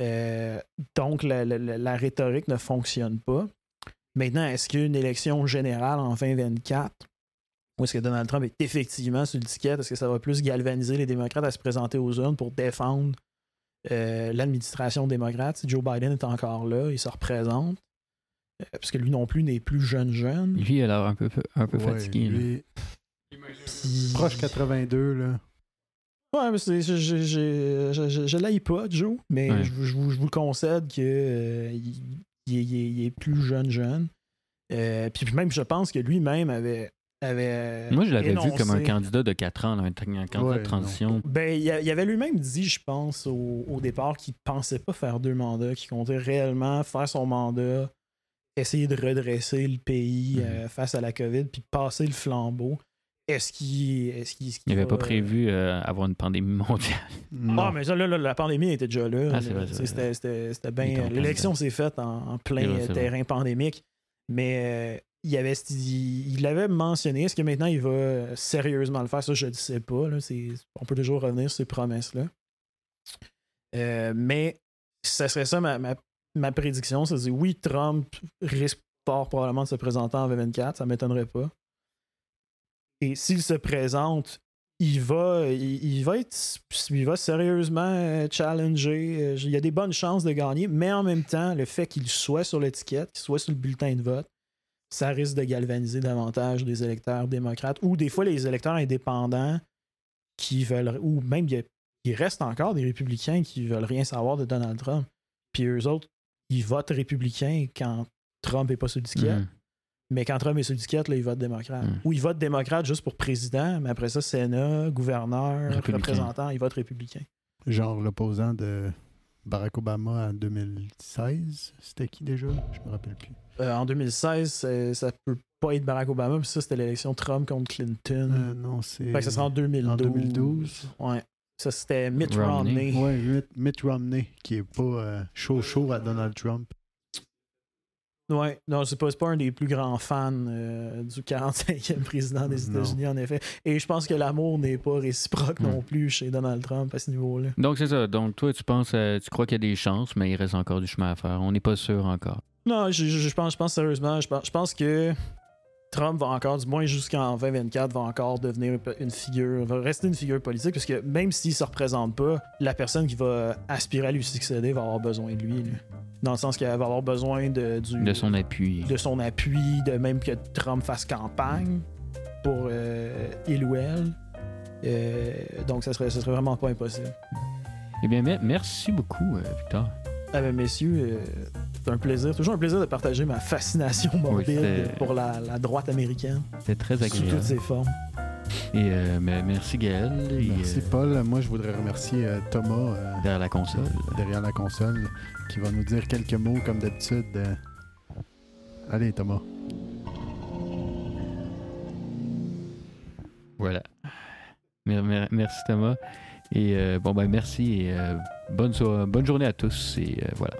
Euh, donc, la, la- la- la rhétorique ne fonctionne pas. Maintenant, est-ce qu'une élection générale en 2024, où est-ce que Donald Trump est effectivement sur l'étiquette, est-ce que ça va plus galvaniser les démocrates à se présenter aux urnes pour défendre euh, l'administration démocrate? Si Joe Biden est encore là, il se représente. Euh, parce que lui non plus n'est plus jeune jeune. Lui, il a l'air un peu, un peu Ouais, fatigué. là. lui, Puis- proche 82, là. Ouais, mais c'est, je, je, je, je, je- je l'aille pas, Joe, mais Ouais. je, je vous, je vous le concède que euh, il, il est, il est- il est plus jeune, jeune. Euh, puis même, je pense que lui-même avait. avait Moi, je l'avais vu comme un candidat de 4 ans, là, un, candidat Ouais, de transition. Ben, il, avait lui-même dit, je pense, au, au départ, qu'il pensait pas faire deux mandats, qu'il comptait réellement faire son mandat, essayer de redresser le pays Mhm. euh, face à la COVID, puis passer le flambeau. Est-ce qu'il. Qu'il Il n'avait va, pas prévu euh, avoir une pandémie mondiale. Non. Ah, mais ça, là, là, la pandémie était déjà là. Ah. C'était, bien. en L'élection s'est faite en, en plein vrai, euh, terrain pandémique. Mais euh, il avait il l'avait mentionné. Est-ce que maintenant il va euh, sérieusement le faire? Ça, je ne sais pas. Là. C'est- on peut toujours revenir sur ces promesses-là. Euh, mais ça serait ça ma, ma, ma prédiction. C'est oui, Trump risque fort probablement de se présenter en 2024. Ça ne m'étonnerait pas. Et s'il se présente, il va, il, va être, il va sérieusement euh, challenger. Euh, Il y a des bonnes chances de gagner, mais en même temps, le fait qu'il soit sur l'étiquette, qu'il soit sur le bulletin de vote, ça risque de galvaniser davantage des électeurs démocrates ou des fois les électeurs indépendants qui veulent, ou même il, reste encore des républicains qui veulent rien savoir de Donald Trump. Puis eux autres, ils votent républicains quand Trump n'est pas sur l'étiquette. Mhm. Mais quand Trump est sur l'étiquette, là, il vote démocrate. Mm. Ou il vote démocrate juste pour président, mais après ça, Sénat, gouverneur, représentant, il vote républicain. Genre l'opposant de Barack Obama en 2016. C'était qui déjà? Je me rappelle plus. Euh, en 2016, c'est- ça peut pas être Barack Obama, puis ça, c'était l'élection Trump contre Clinton. Euh, non, c'est... Fait que ça sera en 2012. en 2012. Ouais. Ça, c'était Mitt Romney. Romney. Ouais, Mitt, Mitt Romney, qui est pas euh, chaud chaud à Donald Trump. Ouais, non, c'est pas, pas un des plus grands fans euh, du 45e président des. États-Unis, en effet. Et je pense que l'amour n'est pas réciproque Mm. non plus chez Donald Trump à ce niveau-là. Donc, c'est ça. Donc, toi, tu penses, euh, tu crois qu'il y a des chances, mais il reste encore du chemin à faire. On n'est pas sûr encore. Non, je, je- je pense, je pense sérieusement, je pense, je pense que Trump va encore, du moins jusqu'en 2024, va encore devenir une figure, va rester une figure politique, parce que même s'il se représente pas, la personne qui va aspirer à lui succéder va avoir besoin de lui. Dans le sens qu'elle va avoir besoin de, du, De son appui. de son appui, de même que Trump fasse campagne pour euh, il ou elle. Euh, donc, ça serait, ça serait vraiment pas impossible. Eh bien, me- merci beaucoup, euh, Victor. Ah ben, messieurs, c'est un plaisir, toujours un plaisir de partager ma fascination morbide pour la, la droite américaine, C'était très sous toutes agréable. ses formes. Et euh, mais merci, Gaël. Et, Merci euh, Paul. Moi, je voudrais remercier euh, Thomas euh, derrière la console. derrière la console qui va nous dire quelques mots comme d'habitude. euh. Allez Thomas. Voilà. Mer- mer- Merci, Thomas. Et euh, bon, ben, merci et euh, bonne, so- bonne journée à tous. Et euh, voilà.